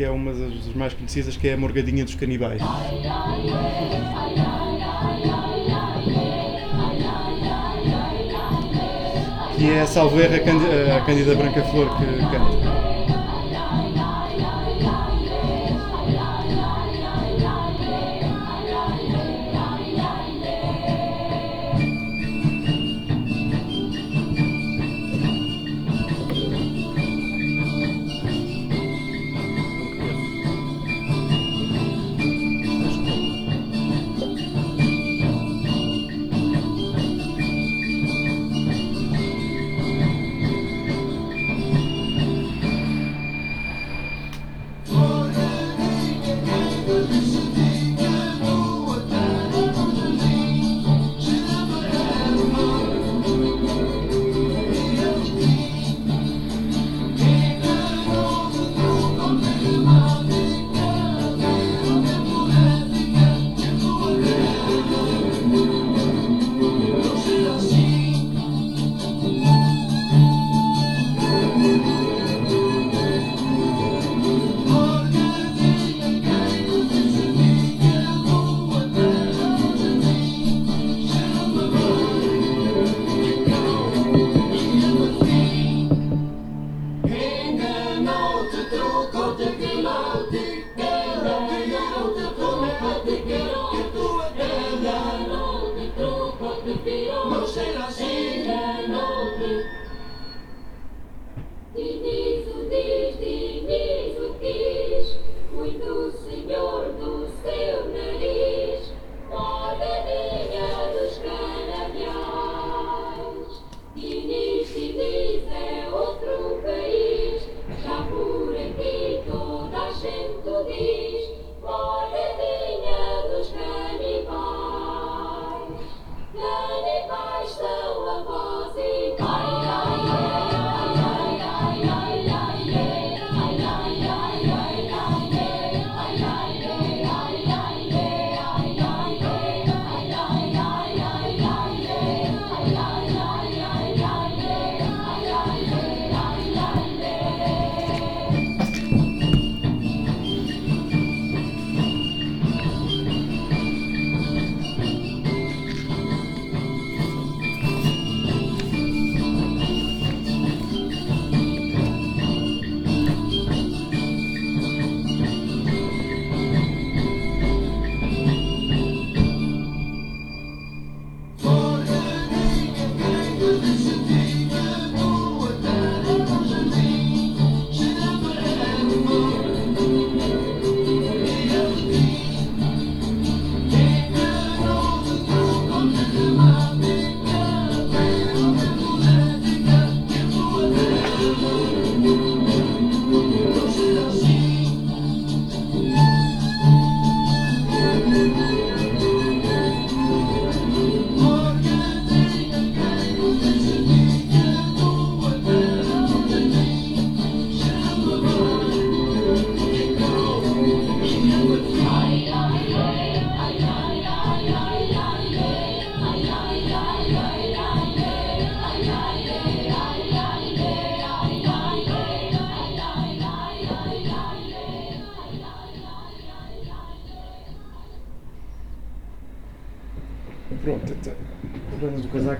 que é uma das mais conhecidas, que é a Morgadinha dos Canibais. Que é, a Cândida, a Cândida Branca Flor que canta.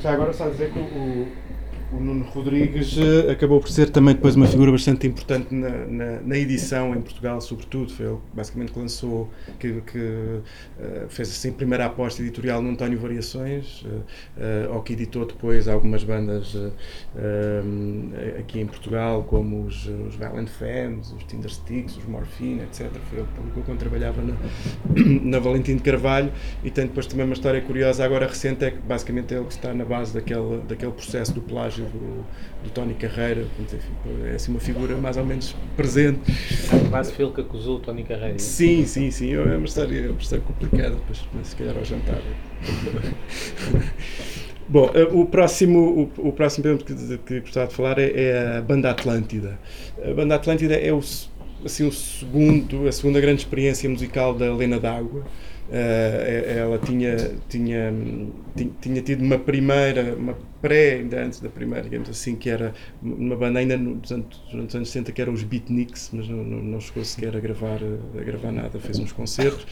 Até agora só dizer que o, Rodrigues eh, acabou por ser também depois uma figura bastante importante na, na, na edição em Portugal, sobretudo. Foi ele basicamente que lançou, que, que eh, fez assim a primeira aposta editorial no António Variações, eh, ou que editou depois algumas bandas aqui em Portugal, como os, os Violent Femmes, os Tinder Sticks, os Morphine, etc. Foi ele que publicou quando trabalhava na, na Valentim de Carvalho e tem depois também uma história curiosa agora recente é que basicamente é ele que está na base daquele, daquele processo do plágio do, do Tony Carreira enfim, é assim uma figura mais ou menos presente ele que acusou o Tony Carreira. sim, sim, sim, é uma história, é uma história complicada depois, mas se calhar ao jantar Bom, eh, o próximo, o, o próximo tema que, que gostava de falar é, é a Banda Atlântida. A Banda Atlântida é o, assim, o segundo, a segunda grande experiência musical da Lena D'Água. Eh, ela tinha, tinha, hum, tinha tido uma primeira, uma pré, ainda antes da primeira, digamos assim, que era uma banda ainda no- dos anos, durante os anos 60 que era os Beatniks, mas não, não, chegou sequer a gravar, eh, a gravar nada, fez uns concertos.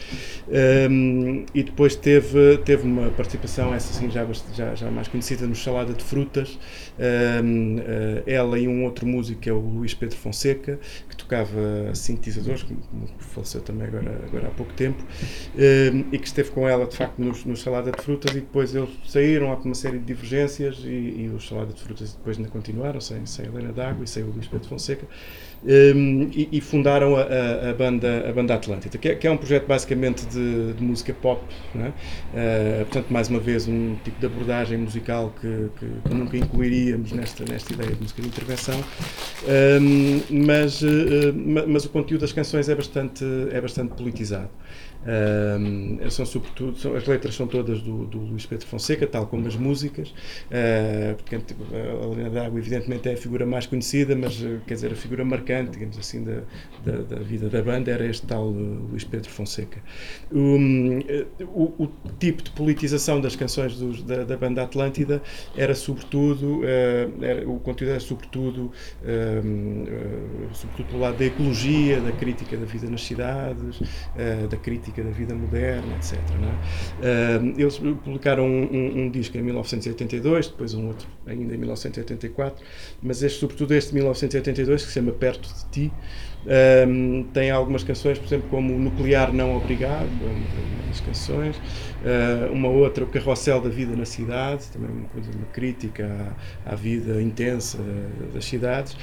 Um, e depois teve, teve uma participação, essa sim já, já, já mais conhecida, no Salada de Frutas. Um, uh, ela e um outro músico, que é o Luís Pedro Fonseca, que tocava sintetizadores, que faleceu também agora, agora há pouco tempo, um, e que esteve com ela, de facto, no, no Salada de Frutas, e depois eles saíram, há uma série de divergências, e, e os Salada de Frutas depois ainda continuaram, sem, sem Helena D'Água e sem o Luís Pedro Fonseca. Um, e, e fundaram a, a- a banda, a banda Atlântida, que é, que é um projeto basicamente de, de música pop, é? Uh, portanto, mais uma vez, um tipo de abordagem musical que, que- que nunca incluiríamos nesta, nesta ideia de música de intervenção, Um, mas, uh, ma- mas o conteúdo das canções é bastante, é bastante politizado. São sobretudo, são- as letras são todas do, do Luís Pedro Fonseca, tal como as músicas. Uh, portanto, a Helena D'Água, evidentemente, é a figura mais conhecida, mas uh, quer dizer, a figura marcante, digamos assim, da, da, da vida da banda era este tal uh, Luís Pedro Fonseca. Um, o, o tipo de politização das canções dos- da, da banda Atlântida era sobretudo, era- o conteúdo era sobretudo, um, uh, sobretudo pelo lado da ecologia, da crítica da vida nas cidades, da crítica da vida moderna, etc. é? Uh, eles publicaram um, um- um disco em 1982, depois um outro ainda em 1984, mas este, sobretudo este de 1982, que se chama Perto de Ti, Um, tem algumas canções, por exemplo, como Nuclear Não Obrigado, é uma das canções. Uh, uma outra, O Carrossel da Vida na Cidade, também uma coisa, uma crítica à, à vida intensa das cidades.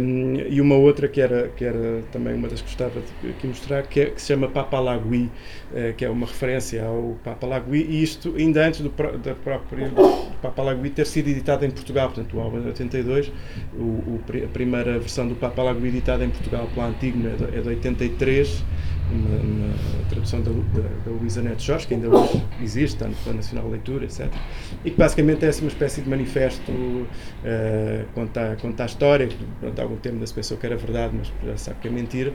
Um, e uma outra que era, que era também uma das que gostava de aqui mostrar, que, é, que se chama Papalagui, uh, que é uma referência ao Papalagui, e isto ainda antes do, da própria Papalagui ter sido editado em Portugal, portanto o álbum é de 82, o, o a primeira versão do Papalagui editada em Portugal pela Antigma é de, é de 83, uma, uma tradução da, da, da Luísa Neto Jorge, que ainda hoje existe, está no Plano Nacional de Leitura, etc. E que basicamente é uma espécie de manifesto, eh, conta, conta a história, que durante algum tempo da se pensou que era verdade, mas já sabe que é mentira,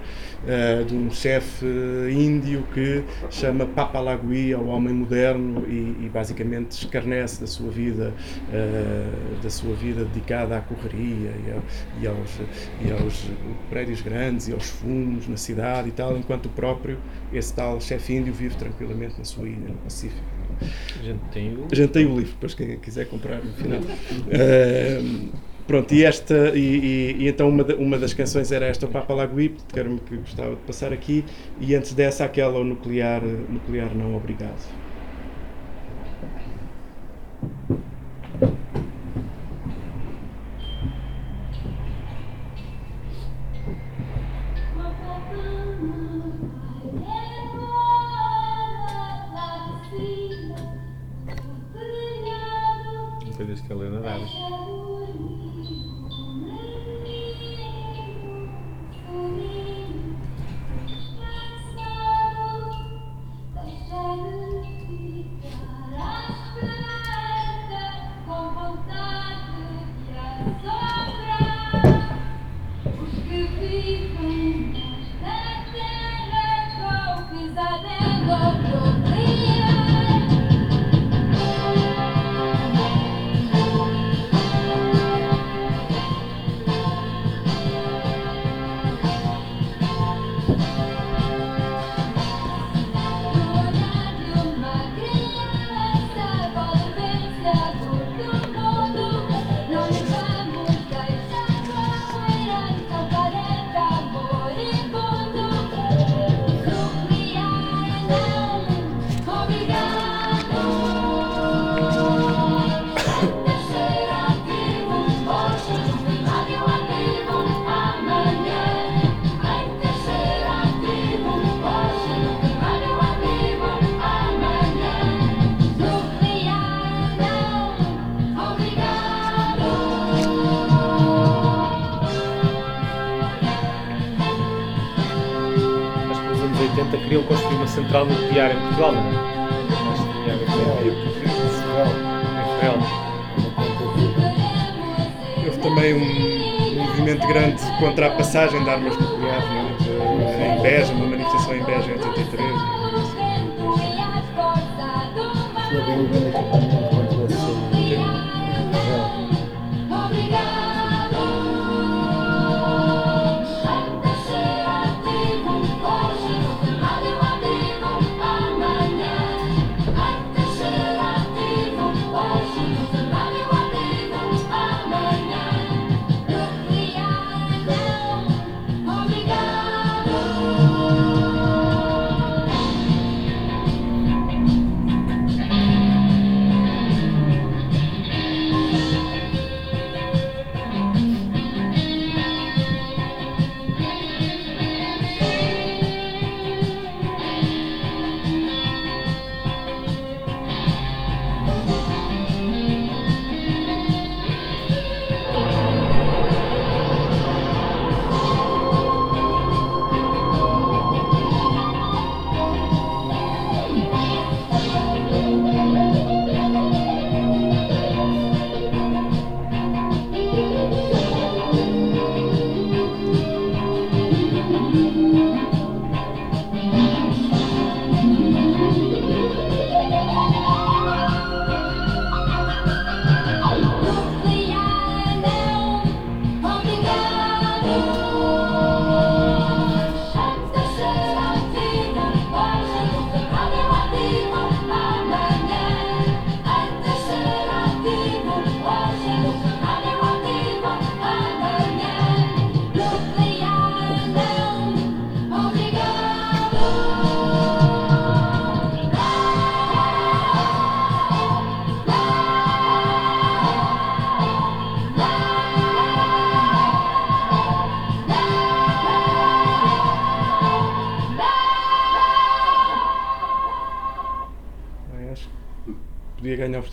eh, de um chefe índio que chama Papalagui ao homem moderno e, e basicamente escarnece da sua vida, eh, da sua vida dedicada à correria e, a- e aos, e aos prédios grandes e aos fumos na cidade e tal, enquanto o próprio, esse tal chefe índio, vive tranquilamente na sua ilha, no Pacífico. A gente tem o. Gente tem o livro, depois quem quiser comprar no final. Eh, pronto, e esta, e, e- e então uma, uma das canções era esta, o Papa Lagui, que era que gostava de passar aqui, e antes dessa aquela, o Nuclear, nuclear Não Obrigado.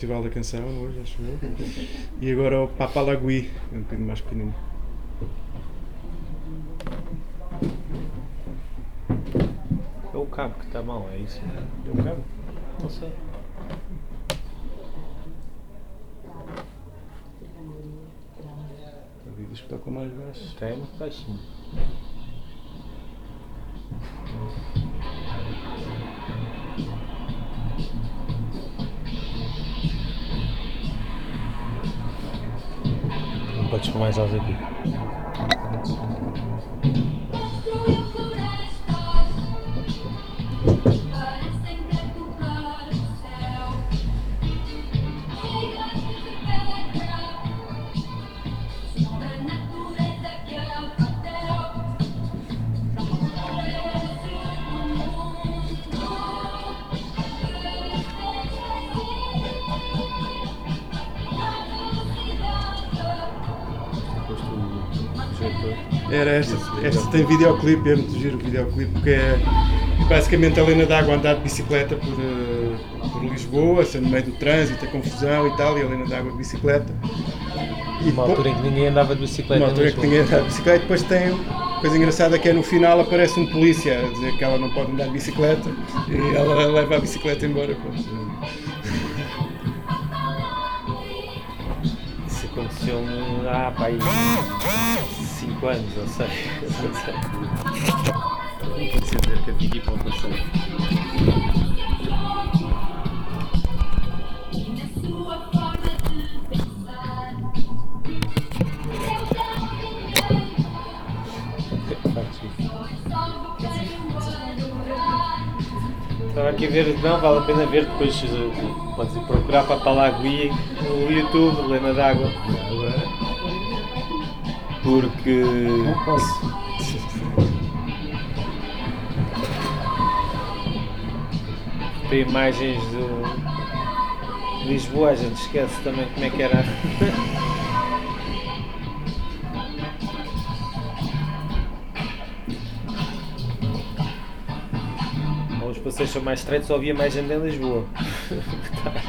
Festival da Canção hoje, acho eu. E agora o Papalagui, é um bocadinho mais pequenino. É o cabo que está mal, é isso? É um cabo? Não sei. Ouvidas que tocam mais baixo. Está é muito baixinho. Mais alto aqui. Tem videoclipe, é muito giro o videoclipe, porque é basicamente a Helena d'Água a andar de bicicleta por, eh, por Lisboa, assim, no meio do trânsito, a confusão e tal, e a Helena d'Água de bicicleta. E Uma depo- altura em que ninguém andava de bicicleta. uma altura em que tinha andado de bicicleta, depois tem coisa engraçada que é no final aparece um polícia a dizer que ela não pode andar de bicicleta e ela leva a bicicleta embora. pronto. Isso aconteceu-me há pá, aí 5 anos, ou sei. Não ser dizer que tive para o passeio. Estava aqui a ver, não, vale a pena ver depois, eh, podes ir procurar para Palagui no YouTube, Lena d'Água. Porque. Tem imagens de Lisboa, a gente esquece também como é que era. Ou os passeios são mais estreitos ou havia mais gente em Lisboa.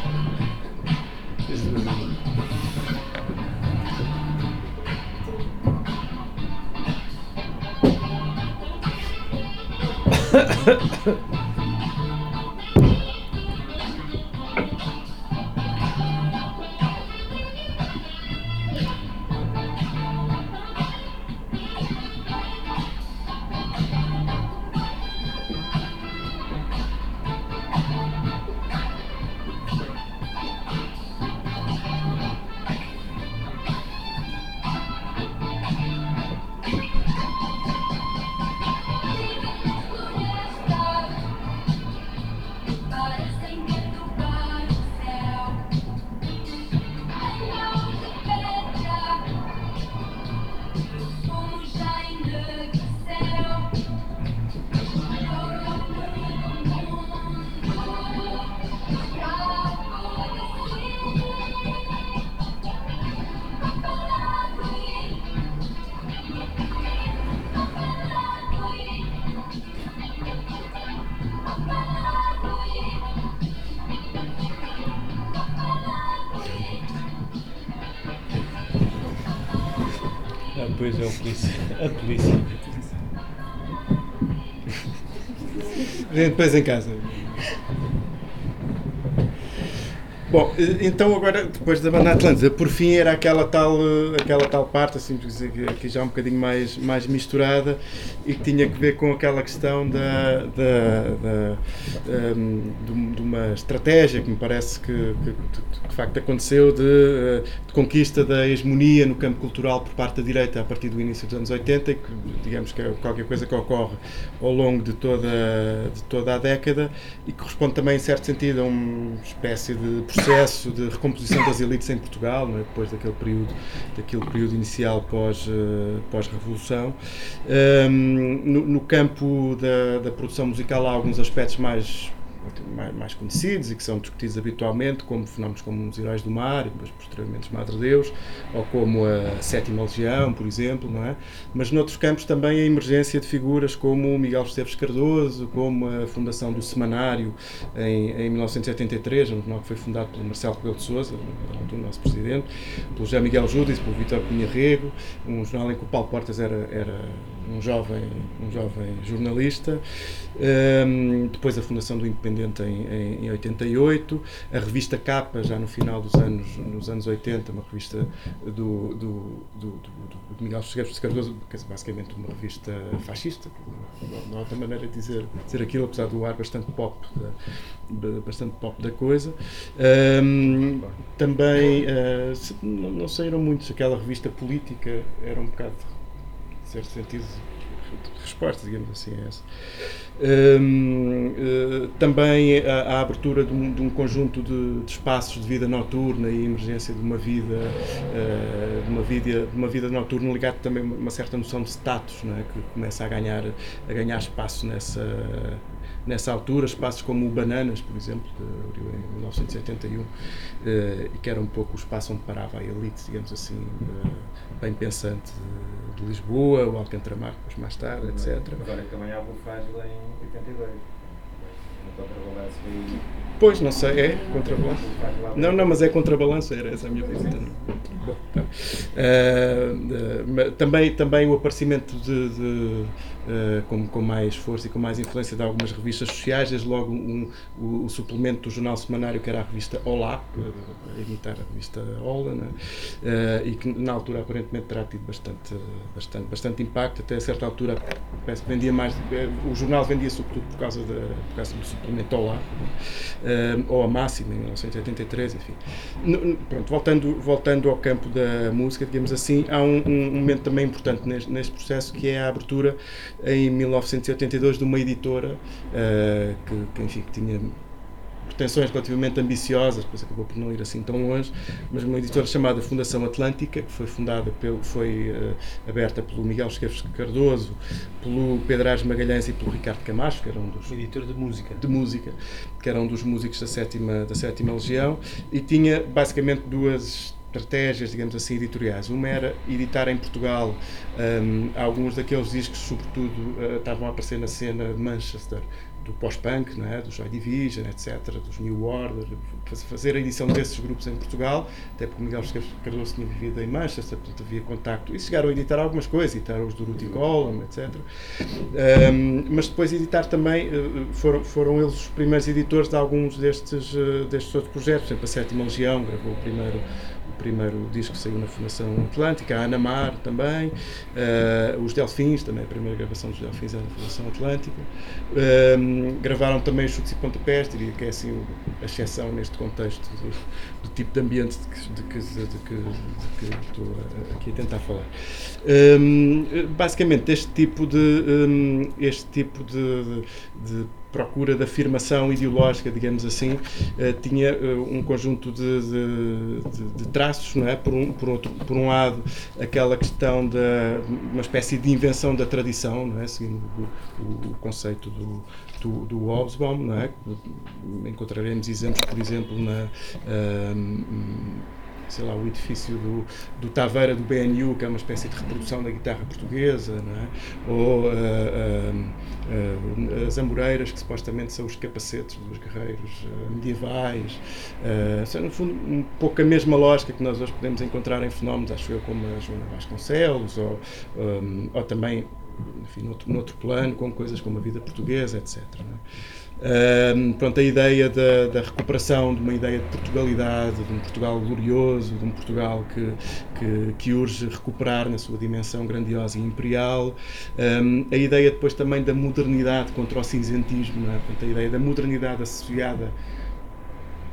Gente depois em casa. Bom, eh, então agora, depois da banda Atlântida, por fim era aquela tal, eh, aquela tal parte, assim, que já um bocadinho mais, mais misturada e que tinha que ver com aquela questão da, da, da, ehm, um- de uma estratégia que me parece que, que, facto aconteceu de, eh, de conquista da hegemonia no campo cultural por parte da direita a partir do início dos anos 80 e que digamos que é qualquer coisa que ocorre ao longo de toda, de toda a década e que corresponde também em certo sentido a uma espécie de processo de recomposição das elites em Portugal, é? depois daquele período, daquele período inicial pós, eh, pós-revolução. Ahm, no, no campo da, da produção musical há alguns aspectos mais mais, mais conhecidos e que são discutidos habitualmente, como fenómenos como os Heróis do Mar, e depois posteriormente os Madre Deus, ou como a Sétima Legião, por exemplo, não é? Mas noutros campos também a emergência de figuras como o Miguel Esteves Cardoso, como a fundação do Semanário em, em 1983, um jornal que foi fundado pelo Marcelo Rebelo de Sousa, o nosso presidente, pelo José Miguel Judas, pelo Vítor Rego, um jornal em que o Paulo Portas era, era um jovem, um jovem jornalista. Um, depois a fundação do Independente em, em, em 88, a revista Capa, já no final dos anos, nos anos 80, uma revista do, do, do, do, do Miguel Chegueiros Cardoso, que é basicamente uma revista fascista, não, há outra maneira de dizer, dizer aquilo, apesar do ar bastante pop, da, bastante pop da coisa. Um, também, uh, não, não saíram muitos, aquela revista política era um bocado, certo sentido, resposta, digamos assim, a essa. Um, uh, também a, a abertura de um, de um conjunto de, de, espaços de vida noturna e emergência de uma vida, uh, de uma vida, de uma vida noturna ligado também a uma certa noção de status, não é? que começa a ganhar, a ganhar espaço nessa, nessa altura, espaços como o Bananas, por exemplo, que abriu em 1981, uh, e que era um pouco o espaço onde parava a elite, digamos assim, uh, bem pensante de, de Lisboa, o Alcantramar, depois mais tarde, etc. Agora também há o Frágil em 82. No contrabalanço foi. Pois, não sei, é contrabalanço? Não, não, mas é contrabalanço, era essa a minha pergunta. Bom, então. uh, também, também o aparecimento de, de uh, com, com mais força e com mais influência de algumas revistas sociais, desde logo um, o, o, suplemento do jornal semanário que era a revista Olá, a imitar a revista Ola, né? uh, e que na altura aparentemente terá tido bastante, bastante, bastante impacto, até a certa altura parece que vendia mais, o jornal vendia sobretudo por causa, de, por causa do suplemento Olá, uh, ou a Máxima em 1983, enfim. No, pronto, voltando, voltando ao campo da música, digamos assim, há um, um momento também importante neste, neste processo que é a abertura em 1982 de uma editora uh, que, que, enfim, que tinha pretensões relativamente ambiciosas, depois acabou por não ir assim tão longe, mas uma editora chamada Fundação Atlântica, que foi fundada, pelo, foi uh, aberta pelo Miguel Esqueves Cardoso, pelo Pedro Ares Magalhães e pelo Ricardo Camacho, que era um dos... Editor de música. De música, que era um dos músicos da sétima, da sétima Legião, e tinha basicamente duas estratégias, digamos assim, editoriais. Uma era editar em Portugal um, alguns daqueles discos, sobretudo, uh, estavam a aparecer na cena de Manchester, do pós-punk, é? do Joy Division, etc., dos New Order, fazer a edição desses grupos em Portugal, até porque Miguel Cardoso tinha vivido em Manchester, portanto havia contacto, e chegaram a editar algumas coisas, editar os do Ruti Column, etc. Um, mas depois editar também, uh, foram, foram eles os primeiros editores de alguns destes, uh, destes outros projetos, por exemplo, a Sétima Legião gravou o primeiro primeiro disco que saiu na Fundação Atlântica, a Ana Mar também, uh, os Delfins, também a primeira gravação dos Delfins era na Fundação Atlântica. Uh, gravaram também Chutes e Pontapés, diria que é assim a exceção neste contexto do, do tipo de ambiente de que, de que, de que, estou aqui a tentar falar. Um, basicamente, este tipo de, um, este tipo de, de procura de afirmação ideológica, digamos assim, uh, tinha uh, um conjunto de, de, de, traços, não é? Por um, por, outro, por um lado, aquela questão de uma espécie de invenção da tradição, não é? Seguindo o, o, conceito do, do, do Hobsbawm, não é? Encontraremos exemplos, por exemplo, na uh, sei lá, o edifício do, do Taveira do BNU, que é uma espécie de reprodução da guitarra portuguesa, é? ou uh, uh, uh, as amoreiras, que supostamente são os capacetes dos guerreiros medievais. Uh, no fundo, um pouco a mesma lógica que nós hoje podemos encontrar em fenómenos, acho eu, como a Joana Vasconcelos, ou, um, ou também, enfim, noutro, noutro plano, com coisas como a vida portuguesa, etc. Um, pronto, a ideia da, da, recuperação de uma ideia de Portugalidade, de um Portugal glorioso, de um Portugal que, que, que urge recuperar na sua dimensão grandiosa e imperial. Um, a ideia depois também da modernidade contra o cinzentismo, é? Portanto, a ideia da modernidade associada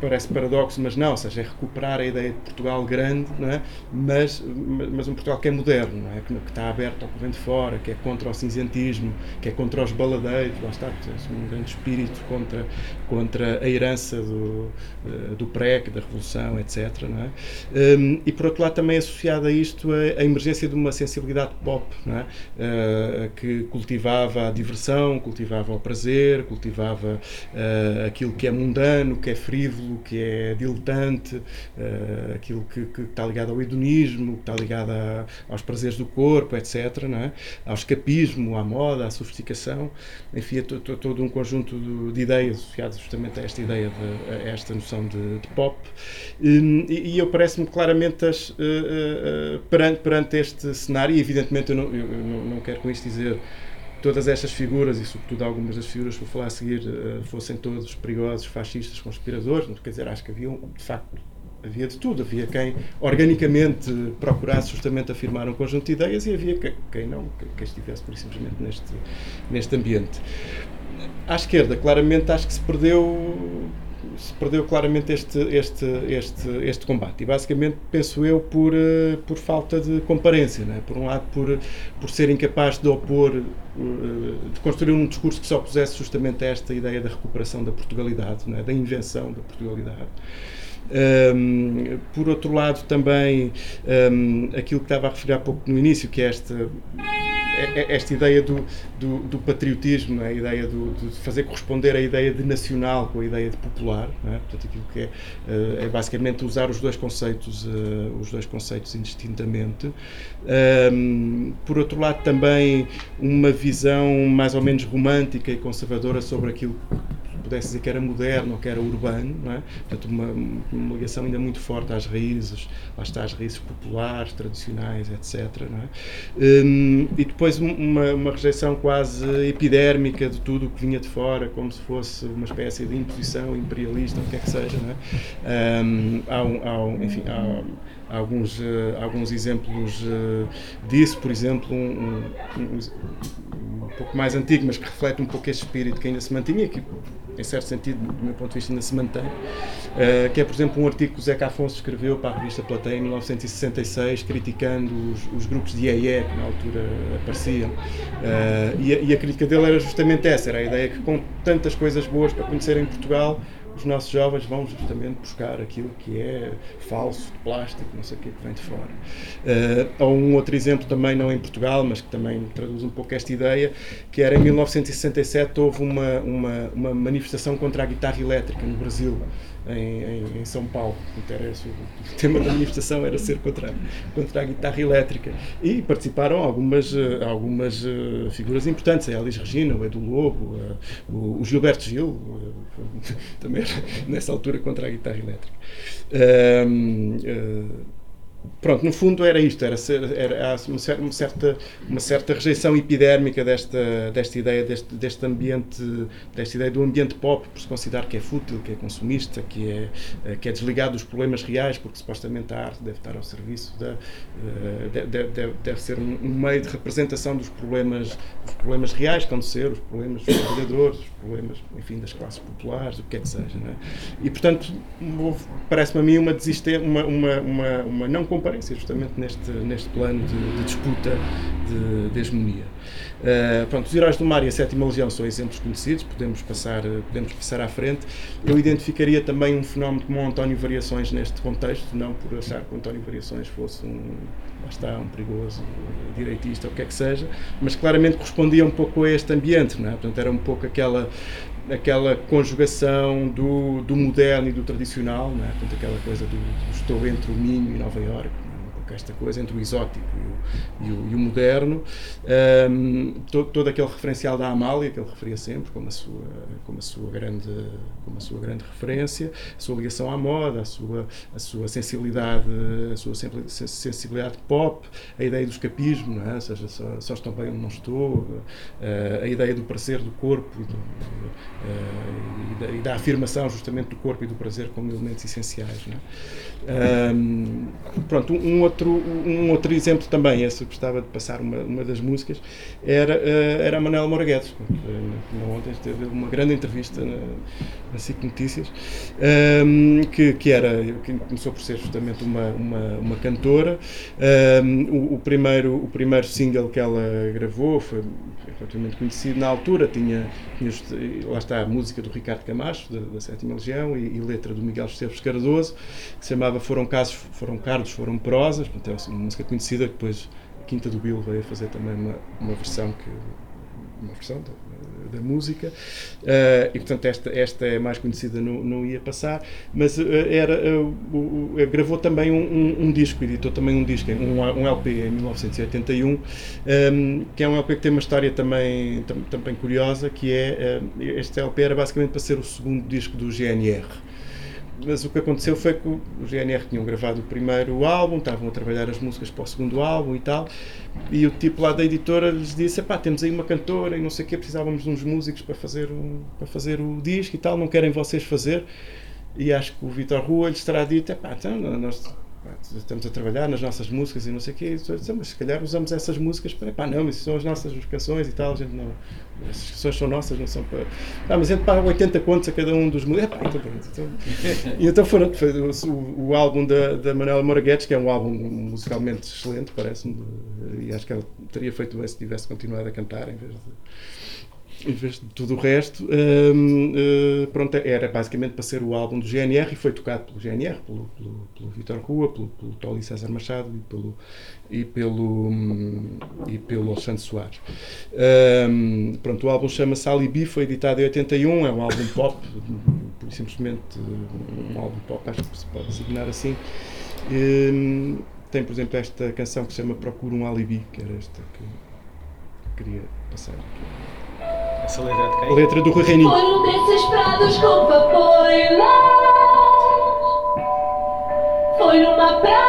parece paradoxo, mas não, ou seja, é recuperar a ideia de Portugal grande, não é? mas, mas um Portugal que é moderno, não é? que, que está aberto ao que vem de fora, que é contra o cinzentismo, que é contra os baladeiros, lá está, portanto, um grande espírito contra, contra a herança do, eh, do PREC, da Revolução, etc. Não é? Um, e por outro lado também associado a isto a, a emergência de uma sensibilidade pop, não é? Uh, que cultivava a diversão, cultivava o prazer, cultivava uh, aquilo que é mundano, que é frívolo, que é diletante, uh, aquilo que, que, está ligado ao hedonismo, que está ligado a, aos prazeres do corpo, etc., não é? ao escapismo, à moda, à sofisticação, enfim, to, todo um conjunto de, de, ideias associadas justamente a esta ideia, de, a esta noção de, de pop. E, e, eu parece-me claramente as, uh, uh, perante, perante este cenário, e evidentemente eu não, eu não, não quero com isto dizer todas estas figuras, e sobretudo algumas das figuras que vou falar a seguir, uh, fossem todos perigosos, fascistas, conspiradores, quer dizer, acho que havia, de facto, havia de tudo. Havia quem organicamente procurasse justamente afirmar um conjunto de ideias e havia quem não, quem estivesse por simplesmente neste, neste ambiente. À esquerda, claramente, acho que se perdeu se perdeu claramente este, este, este, este combate. E basicamente, penso eu, por, uh, por falta de comparência. Né? Por um lado, por, por ser incapaz de opor, uh, de construir um discurso que só pusesse justamente esta ideia da recuperação da Portugalidade, né? da invenção da Portugalidade. Um, por outro lado, também um, aquilo que estava a referir há pouco no início, que é esta esta ideia do, do, do patriotismo, é? a ideia do, de fazer corresponder a ideia de nacional com a ideia de popular, é? portanto aquilo que é, eh, é basicamente usar os dois conceitos, uh, os dois conceitos indistintamente. Um, por outro lado também uma visão mais ou menos romântica e conservadora sobre aquilo pudesse dizer que era moderno ou que era urbano, não é? portanto uma, uma ligação ainda muito forte às raízes, lá está, às raízes populares, tradicionais, etc. É? Um, e depois uma, uma rejeição quase epidérmica de tudo o que vinha de fora, como se fosse uma espécie de imposição imperialista, o que é que seja. Não é? Um, há, um, há, um, enfim, há alguns, uh, alguns exemplos uh, disso, por exemplo, um, um, um, pouco mais antigo, mas que reflete um pouco este espírito que ainda se mantinha, que em certo sentido, do meu ponto de vista, ainda se mantém, uh, que é, por exemplo, um artigo que o Zeca Afonso escreveu para a revista Plateia em 1966, criticando os, os grupos de EE que na altura apareciam. Uh, e, a, e a crítica dele era justamente essa, era a ideia que com tantas coisas boas para conhecer em Portugal, os nossos jovens vão justamente buscar aquilo que é falso, de plástico, não sei o que, que vem de fora. Uh, ou um outro exemplo também, não em Portugal, mas que também traduz um pouco esta ideia, que era em 1967 houve uma, uma, uma manifestação contra a guitarra elétrica no Brasil em, em, São Paulo. Interessa, o tema da manifestação era ser contra, contra a guitarra elétrica. E participaram algumas, eh, algumas uh, figuras importantes, a Elis Regina, o Edu Lobo, uh, o, o, Gilberto Gil, também nessa altura contra a guitarra elétrica. Pronto, no fundo era isto, era, era uma, certa, uma certa rejeição epidérmica desta, desta ideia, deste, deste ambiente, desta ideia do ambiente pop, por se considerar que é fútil, que é consumista, que é, eh, que é desligado dos problemas reais, porque supostamente a arte deve estar ao serviço da. Eh, deve, deve, deve ser um meio de representação dos problemas, dos problemas reais, que ser os problemas dos trabalhadores, os problemas, enfim, das classes populares, o que é que seja. É? E, portanto, parece-me a mim uma, uma, uma, uma, uma não comparência justamente neste, neste plano de, de disputa de, de hegemonia. Uh, pronto, os Heróis do Mar e a Sétima Legião são exemplos conhecidos, podemos passar, podemos passar à frente. Eu identificaria também um fenómeno como o António Variações neste contexto, não por achar que o António Variações fosse um, está, um perigoso direitista ou o que é que seja, mas claramente correspondia um pouco a este ambiente, não é? Portanto, era um pouco aquela aquela conjugação do, do moderno e do tradicional, não é? Portanto, aquela coisa do, do estou entre o Minho e Nova Iorque, esta coisa entre o exótico e o, e o, e o moderno. Um, todo, todo, aquele referencial da Amália, que ele referia sempre como a sua, como a sua, grande, como a sua grande referência, a sua ligação à moda, a sua, a sua sensibilidade, a sua sensibilidade pop, a ideia do escapismo, não é? ou seja, só, só estou bem onde não estou, uh, a ideia do prazer do corpo do, uh, e, da, e, da, afirmação justamente do corpo e do prazer como elementos essenciais. É? um, pronto, um, um outro um outro exemplo também, esse eu gostava de passar uma, uma das músicas, era, eh, era a Manela Moura Guedes, que eh, ontem teve uma grande entrevista na, SIC Notícias, ehm, que, que, era, que começou por ser justamente uma, uma, uma cantora. Ehm, o, o primeiro, o primeiro single que ela gravou foi relativamente conhecido na altura, tinha, tinha lá está a música do Ricardo Camacho, da, da Sétima Legião, e, e letra do Miguel Esteves Cardoso, que se chamava Foram Casos, Foram Cardos, Foram Prosas, portanto, é uma música conhecida que depois Quinta do Bill veio fazer também uma, uma versão que uma versão da, da música eh, e portanto esta, esta é mais conhecida não, não ia passar mas eh, era eh, gravou também um, um- um disco editou também um disco um, um LP em 1981 ehm, que é um LP que tem uma história também tam- também curiosa que é este LP era basicamente para ser o segundo disco do GNR mas o que aconteceu foi que o GNR tinham gravado o primeiro álbum, estavam a trabalhar as músicas para o segundo álbum e tal, e o tipo lá da editora lhes disse: pá, temos aí uma cantora e não sei o quê, precisávamos de uns músicos para fazer, um, para fazer o disco e tal, não querem vocês fazer? E acho que o Vitor Rua lhes terá dito: pá, então nós estamos a trabalhar nas nossas músicas e não sei o quê, e disse, mas se calhar usamos essas músicas para, pá, não, isso são as nossas canções e tal, a gente não, essas canções são nossas, não são para. Ah, mas a gente paga 80 contos a cada um dos músicos. Então. Então, e então foram, o, o, o álbum da, da Manuela Moura Guedes, que é um álbum musicalmente excelente, parece-me, e acho que ela teria feito bem se tivesse continuado a cantar em vez de, em vez de tudo o resto. Eh, pronto, era basicamente para ser o álbum do GNR e foi tocado pelo GNR, pelo, pelo, pelo Vitor Rua, pelo, pelo Tolly César Machado e pelo, e pelo, hum, e pelo Alexandre Soares. Hum, pronto, o álbum chama-se Alibi, foi editado em 81, é um álbum pop, simplesmente um álbum pop, acho que se pode designar assim. Hum, tem, por exemplo, esta canção que se chama Procura um Alibi, que era esta que queria passar aqui. Essa letra é de A quem? letra do Rui Reininho. Foi um desses prados com papoilas Foi numa praia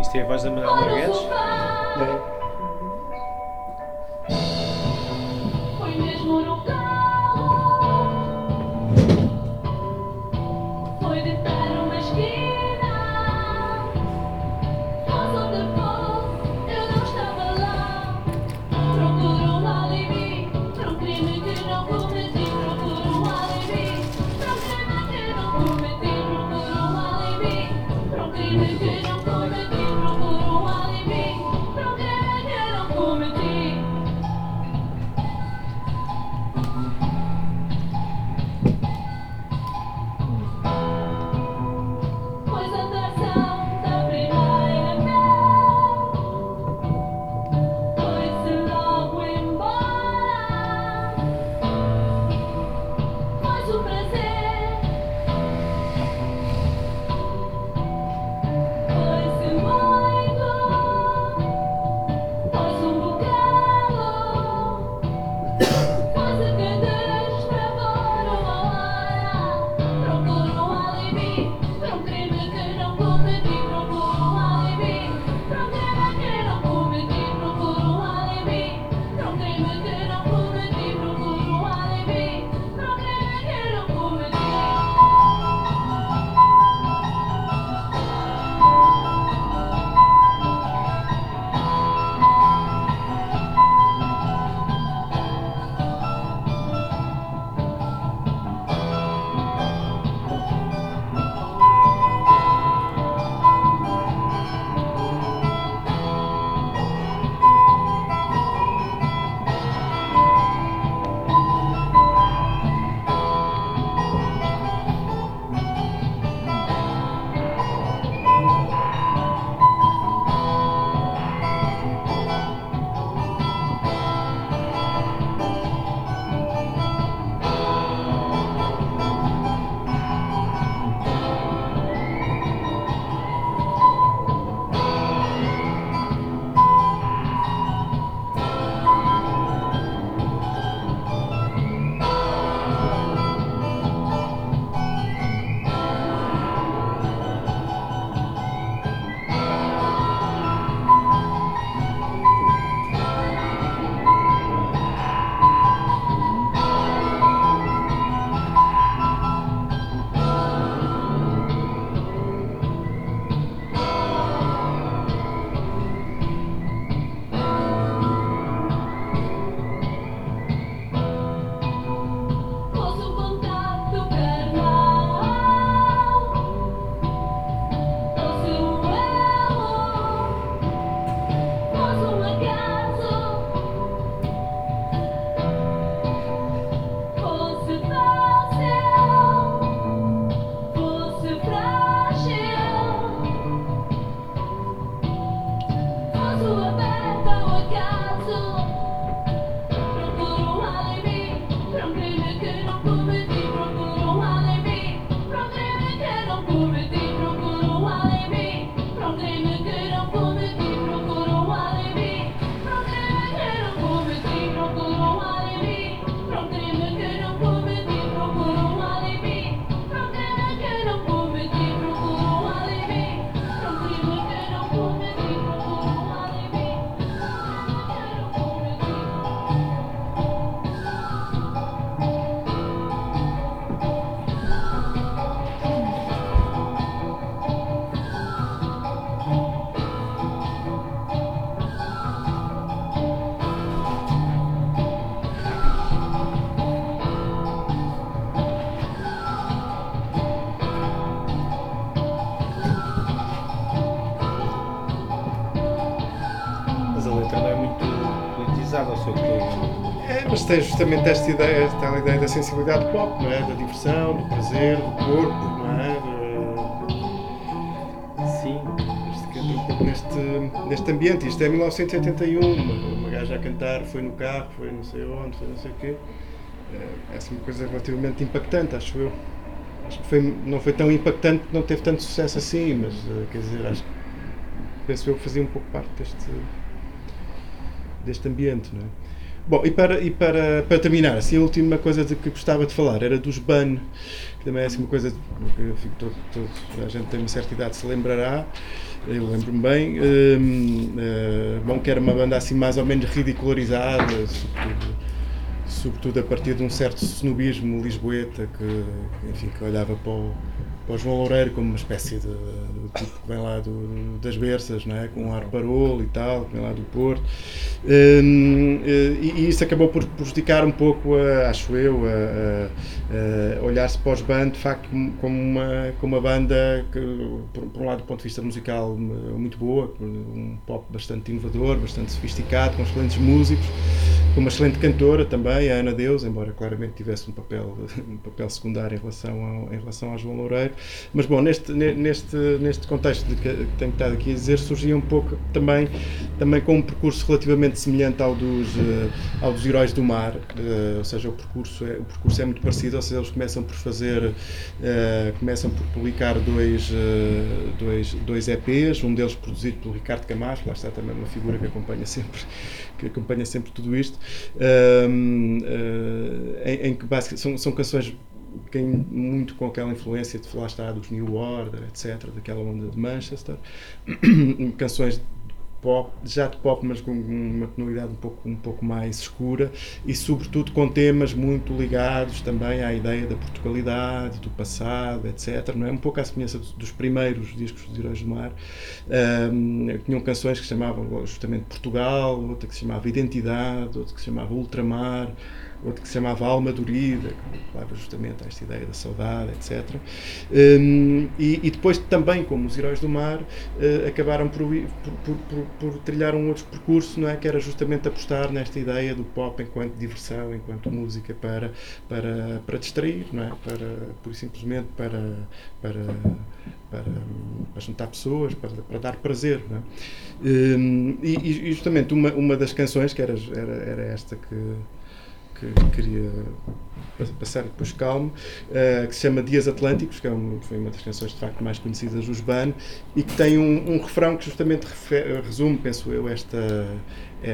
Isto é a voz da no Marguedes? sofá mas tem justamente esta ideia, esta ideia da sensibilidade pop, não é? Da diversão, do prazer, do corpo, não é? Sim. De- pouco neste, neste ambiente. Isto é 1981, uma, uma gaja a cantar, foi no carro, foi não sei onde, foi não sei o quê. É, é uma coisa relativamente impactante, acho eu. Acho que foi, não foi tão impactante não teve tanto sucesso assim, mas eh, quer dizer, acho que penso eu que fazia um pouco parte deste, deste ambiente, não é? Bom, e para, e para, para terminar, assim, a última coisa de que gostava de falar era dos BAN, que também é assim uma coisa que eu fico todo, todo, a gente tem uma certa idade se lembrará, eu lembro-me bem, hum, eh, bom, que era uma banda assim mais ou menos ridicularizada, sobretudo, sobretudo a partir de um certo snobismo lisboeta que, enfim, que olhava para o, para o João Loureiro como uma espécie de tipo que vem lá do, das berças, não é? com um ar parolo e tal, que vem lá do Porto. Hum, eh, e, e isso acabou por prejudicar um pouco, a, acho eu, a, a- a olhar-se para os bandos de facto como- uma, como uma banda que, por, por um lado, do ponto de vista musical, muito boa, um pop bastante inovador, bastante sofisticado, com excelentes músicos com uma excelente cantora também, a Ana Deus, embora claramente tivesse um papel, um papel secundário em relação, ao, em relação ao João Loureiro. Mas, bom, neste, ne- neste, contexto de que, que tenho estado aqui a dizer, surgia um pouco também, também com um percurso relativamente semelhante ao dos, eh, ao dos Heróis do Mar, eh, ou seja, o percurso, é, o percurso é muito parecido, ou seja, eles começam por fazer, eh, começam por publicar dois, dois, dois EPs, um deles produzido pelo Ricardo Camacho, lá está também uma figura que acompanha sempre, que acompanha sempre tudo isto, Ahm, eh, em, em que são, são canções que têm muito com aquela influência de lá está dos New Order, etc., daquela onda de Manchester, canções de pop, já de pop, mas com uma tonalidade um pouco, um pouco mais escura e, sobretudo, com temas muito ligados também à ideia da Portugalidade, do passado, etc. Não é? Um pouco à semelhança dos, primeiros discos dos Heróis do Mar. Ahm, tinham canções que chamavam justamente Portugal, outra que se chamava Identidade, outra que se chamava Ultramar, outra que se chamava Alma Dorida, que falava justamente a esta ideia da saudade, etc. Hum, e, e depois também, como os Heróis do Mar, eh, acabaram por, por, por, por, trilhar um outro percurso, não é? que era justamente apostar nesta ideia do pop enquanto diversão, enquanto música para, para, para distrair, não é? para, por simplesmente para, para, para, para juntar pessoas, para, para dar prazer. Não é? Hum, e, e justamente uma, uma das canções, que era, era, era esta que, que queria pa- passar depois calmo, eh, que se chama Dias Atlânticos, que é um, foi uma das canções de facto mais conhecidas dos Ban, e que tem um, um refrão que justamente refe- resume, penso eu, esta, é-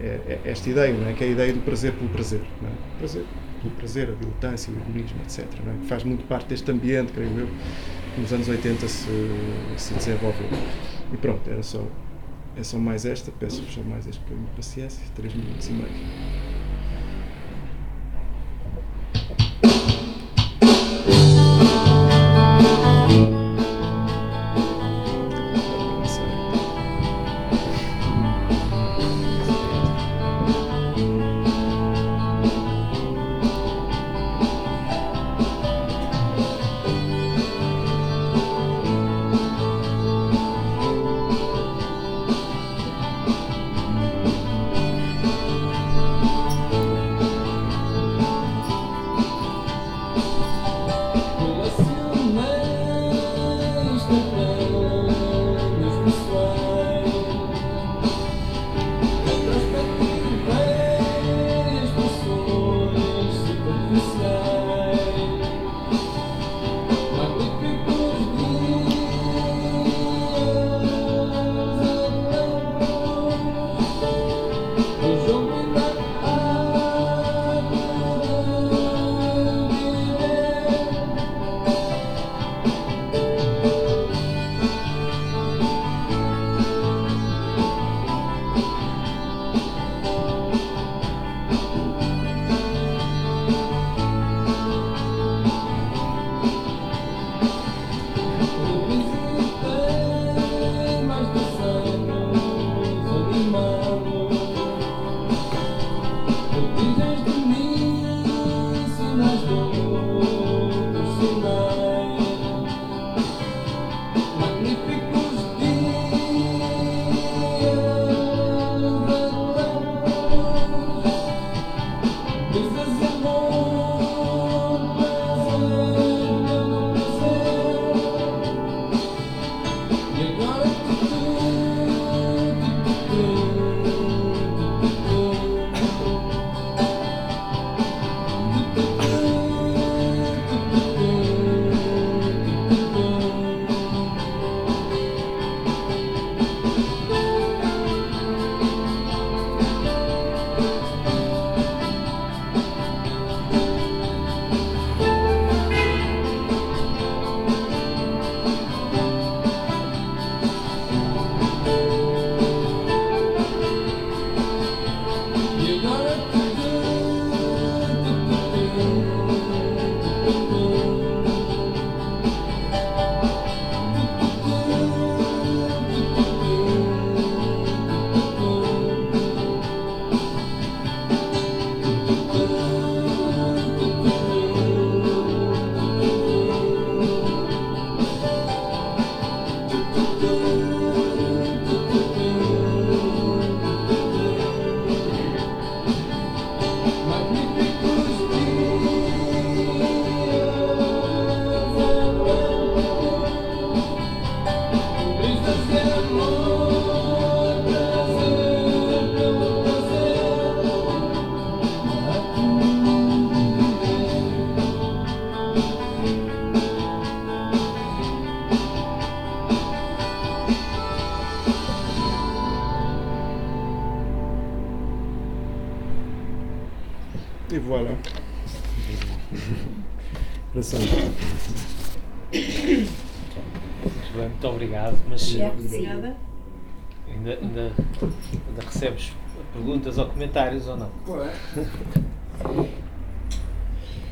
é- é- esta ideia, não é? que é a ideia do prazer pelo prazer. Não é? Prazer pelo prazer, a diletância, o egoísmo, etc. Não é? Que faz muito parte deste ambiente, creio eu, que nos anos 80 se, se desenvolveu. E pronto, era só, é só mais esta, peço-vos mais este bocadinho de paciência, 3 minutos e meio. Obrigada. ainda, ainda, ainda recebes perguntas ou comentários ou não?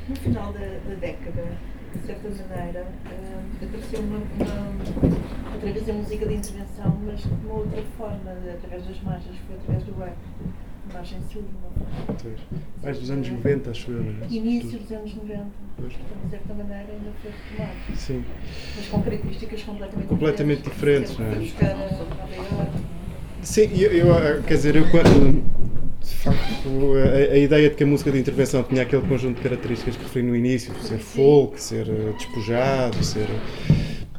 No final da, da década, de certa maneira, eh, apareceu uma, uma, outra vez a música de intervenção, mas de uma outra forma, através das marchas, foi através do rap. Não foi? Mais dos anos 90, acho eu. é? Início dos anos 90. Pois. Então, de certa maneira, ainda foi retomado. Sim. Mas com características completamente, Completamente diferentes, Sempre não é? Sim, eu, eu, quer dizer, eu quando. De facto, a, a ideia de que a música de intervenção tinha aquele conjunto de características que referi no início, ser folk, ser eh, despojado, ser.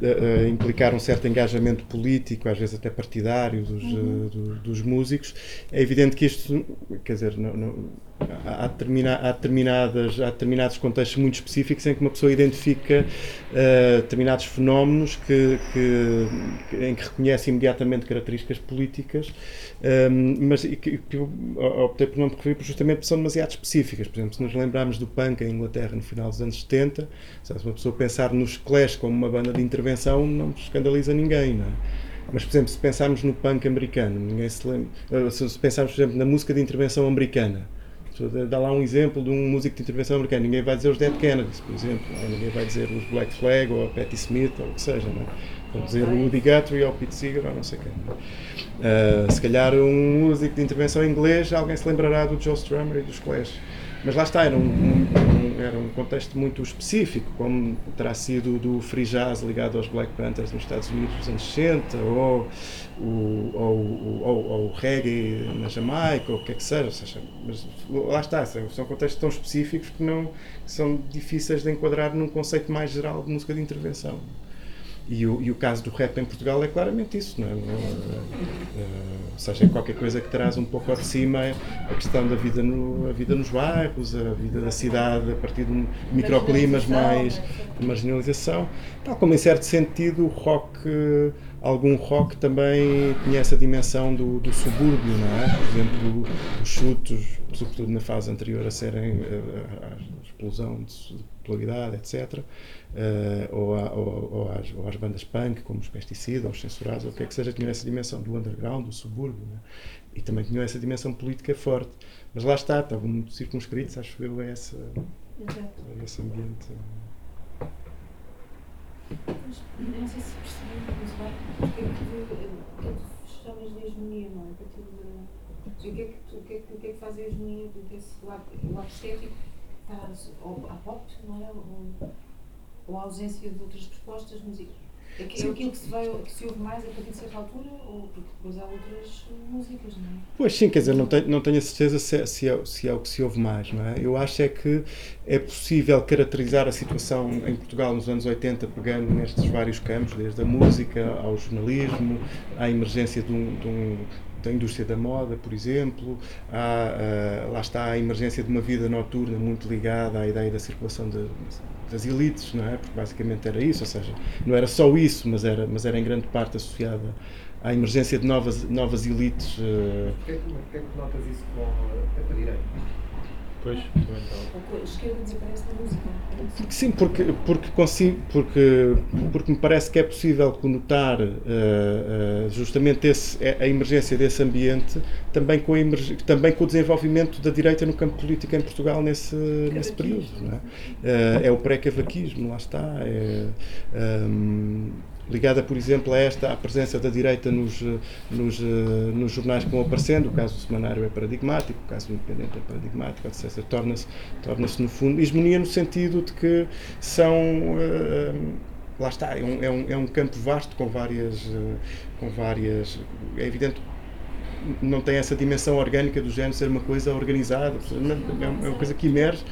Eh, implicar um certo engajamento político, às vezes até partidário, dos, eh, do- dos músicos, é evidente que isto, quer dizer, não- não- há, há determinadas, há determinados contextos muito específicos em que uma pessoa identifica eh, determinados fenómenos que, que- em que reconhece imediatamente características políticas, ehm, mas que, que eu optei por não me referir justamente porque são demasiado específicas. Por exemplo, se nos lembrarmos do punk em Inglaterra no final dos anos 70, se uma pessoa pensar nos Clash como uma banda de intervenção, não escandaliza ninguém, não é? Mas, por exemplo, se pensarmos no punk americano, ninguém se lembra. eh, Se pensarmos, por exemplo, na música de intervenção americana, dá lá um exemplo de um músico de intervenção americano, ninguém vai dizer os Dead Kennedys, por exemplo, ou ninguém vai dizer os Black Flag ou a Patti Smith ou o que seja, não é? Vão dizer o Woody Guthrie ou o Pete Seeger ou não sei quem. é? Ah, se calhar um músico de intervenção inglês, alguém se lembrará do Joe Strummer e dos Clash. Mas lá está, era um- um- era um contexto muito específico, como terá sido do free jazz ligado aos Black Panthers nos Estados Unidos dos anos 60, ou o, ou, ou- ou reggae na Jamaica, ou o que é que seja. seja, mas lá está, são contextos tão específicos que, não, que são difíceis de enquadrar num conceito mais geral de música de intervenção. E o, e o caso do rap em Portugal é claramente isso, não é? Não, é, é, ou seja, é qualquer coisa que traz um pouco ao de cima a questão da vida, no, a vida nos bairros, a vida da cidade a partir de microclimas mais de marginalização, tal como em certo sentido o rock, eh, algum rock também tinha essa dimensão do, do subúrbio, não é? Por exemplo, os chutos, sobretudo na fase anterior a serem eh, à explosão de de popularidade, etc. eh, ou, a- ou- ou às, ou às bandas punk, como os Pesticida, ou os Censurados, ou o que é que seja, tinham essa dimensão do underground, do subúrbio, não é? e também tinham essa dimensão política forte. Mas lá está, estavam muito circunscritos, acho eu, a, essa, a esse ambiente. Não sei se percebi muito bem porque é que o que é que chamas de hegemonia, não é? A partir de. O que é que, o que, é que, o que, é que faz a hegemonia desse lado, o lado estético? Está ou a pop, não é? Ou, ou a ausência de outras propostas musicais? É, que, é aquilo que se, vai, que se ouve mais a partir de certa altura? Ou porque depois há outras músicas, não é? Pois sim, quer dizer, não tenho, não tenho a certeza se é, se, é, se é o que se ouve mais, não é? Eu acho é que é possível caracterizar a situação em Portugal nos anos 80 pegando nestes vários campos, desde a música ao jornalismo, à emergência de um, de um- da indústria da moda, por exemplo, há, ah, lá está a emergência de uma vida noturna muito ligada à ideia da circulação de- das elites, não é? Porque basicamente era isso, ou seja, não era só isso, mas era, mas era em grande parte associada à emergência de novas, novas elites eh, Porquê é que, porquê é que notas isso com a direita? Pois, Ou que a esquerda desaparece da música. isso? Sim, porque, porque, consigo, porque, porque me parece que é possível conotar eh, eh, justamente esse, a emergência desse ambiente também com, a emerg- também com o desenvolvimento da direita no campo político em Portugal nesse, nesse período. Não é? Eh, é o pré-cavaquismo, lá está. É, ehm, ligada, por exemplo, a esta, à presença da direita nos, eh, nos, eh, nos jornais que vão aparecendo, o caso do semanário é paradigmático, o caso do independente é paradigmático, etc. Torna-se, torna-se no fundo, hegemonia no sentido de que são, eh, lá está, é um, é, um, é um campo vasto com várias, com várias, é evidente não tem essa dimensão orgânica do género ser uma coisa organizada, é uma é uma coisa que emerge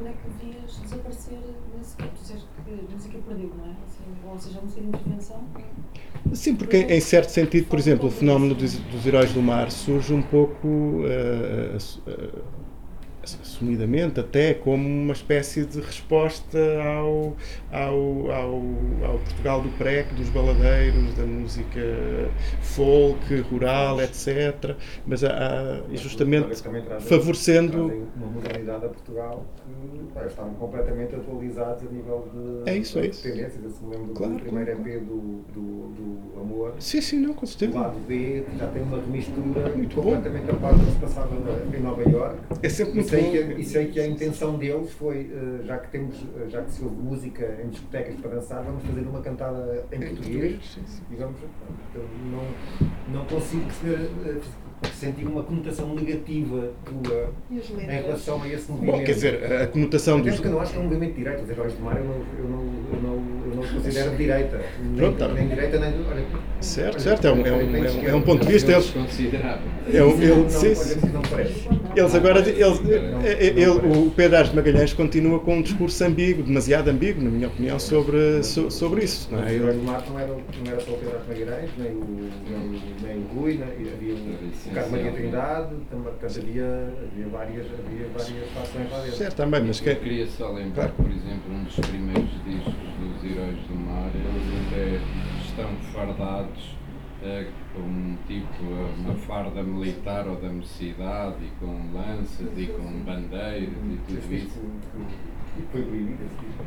onde é que vias desaparecer nesse campo? Disseste que a música perdeu, não é? Ou seja, a música de intervenção. Sim, porque em certo sentido, por exemplo, o fenómeno dos, dos heróis do mar surge um pouco eh, eh, assumidamente até como uma espécie de resposta ao, ao, ao, ao Portugal do pré, dos baladeiros, da música folk, rural, etc. Mas há, há- justamente trazem- favorecendo. trazem uma modernidade a Portugal que pá, estavam completamente atualizados a nível de, É isso, é isso. tendências. Eu se me lembro Claro, do primeiro claro, EP do, do, do Amor. Sim, sim, não, com O certeza. lado B já tem uma remistura Muito bom. completamente a par do que se passava em Nova Iorque. É sempre muito bom. que, e sei que a intenção deles foi, eh, já que temos, eh, já que se ouve música em discotecas para dançar, vamos fazer uma cantada em português. sim, sim. E vamos, não, não consigo perceber, eh, sentir uma conotação negativa tua em relação a esse movimento. Bom, quer dizer, a conotação Até dos. porque eu não acho que é um movimento de direita, os heróis do mar eu não, eu não, eu não, eu não os considero de direita. Nem, Pronto, tá. nem direita, nem. Olha, Certo, olha, certo, é um, é olha, um, é um, é um ponto de vista. Considerável. é um- Não, ele- não, sim, olha, sim. não parece. Eles agora, eles, Não, ele- não ele- o Pedro Ares de Magalhães continua com um discurso ambíguo, demasiado ambíguo, na minha opinião, sobre, so- sobre isso. Não é? o Heróis Ele- do Mar não era, não era só o Pedro Artes Magalhães, nem o, nem, o- nem o Rui, e havia o Carlos Maria Trindade, também, portanto havia, havia, várias, havia várias fações lá dentro. certo, também, mas Eu que, queria só lembrar, Claro. por exemplo, um dos primeiros discos dos Heróis do Mar, eles até estão fardados eh, com tipo eh, uma farda militar ou da mocidade e com lanças e com bandeiras e tudo isso. disco foi- foi proibido esse disco.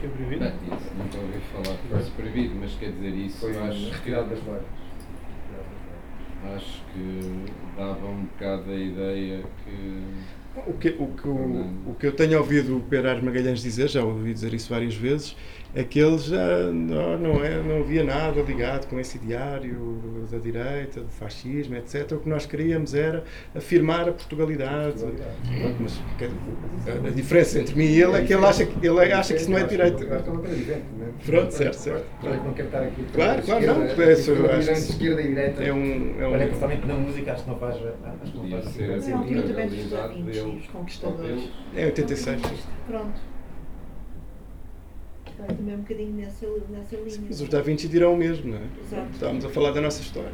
Bem, isso nunca ouvi falar que fosse proibido, mas quer dizer isso, Foi acho que, retirado das lojas. acho que dava um bocado a ideia que o, que, o, que, o, o que eu tenho ouvido o de Magalhães dizer, já ouvi dizer isso várias vezes, é que ele já não, não, é, não havia nada ligado com esse ideário da direita, do fascismo, etc. O que nós queríamos era afirmar a Portugalidade. Pronto, Mas a, a diferença entre mim e ele é que ele acha que, ele acha que isso não é é é? Pronto, certo, certo. Olha que não quero estar aqui. Claro, claro, não, é esquerda, acho esquerda e direita. É um, é um, Olha, principalmente na música, acho que não faz. Acho que não faz Na altura a também dos os conquistadores. é 86. Pronto. Vai também um bocadinho nessa, nessa linha. Mas os Da Vinci dirão o mesmo, não é? Exato. Estávamos a falar da nossa história.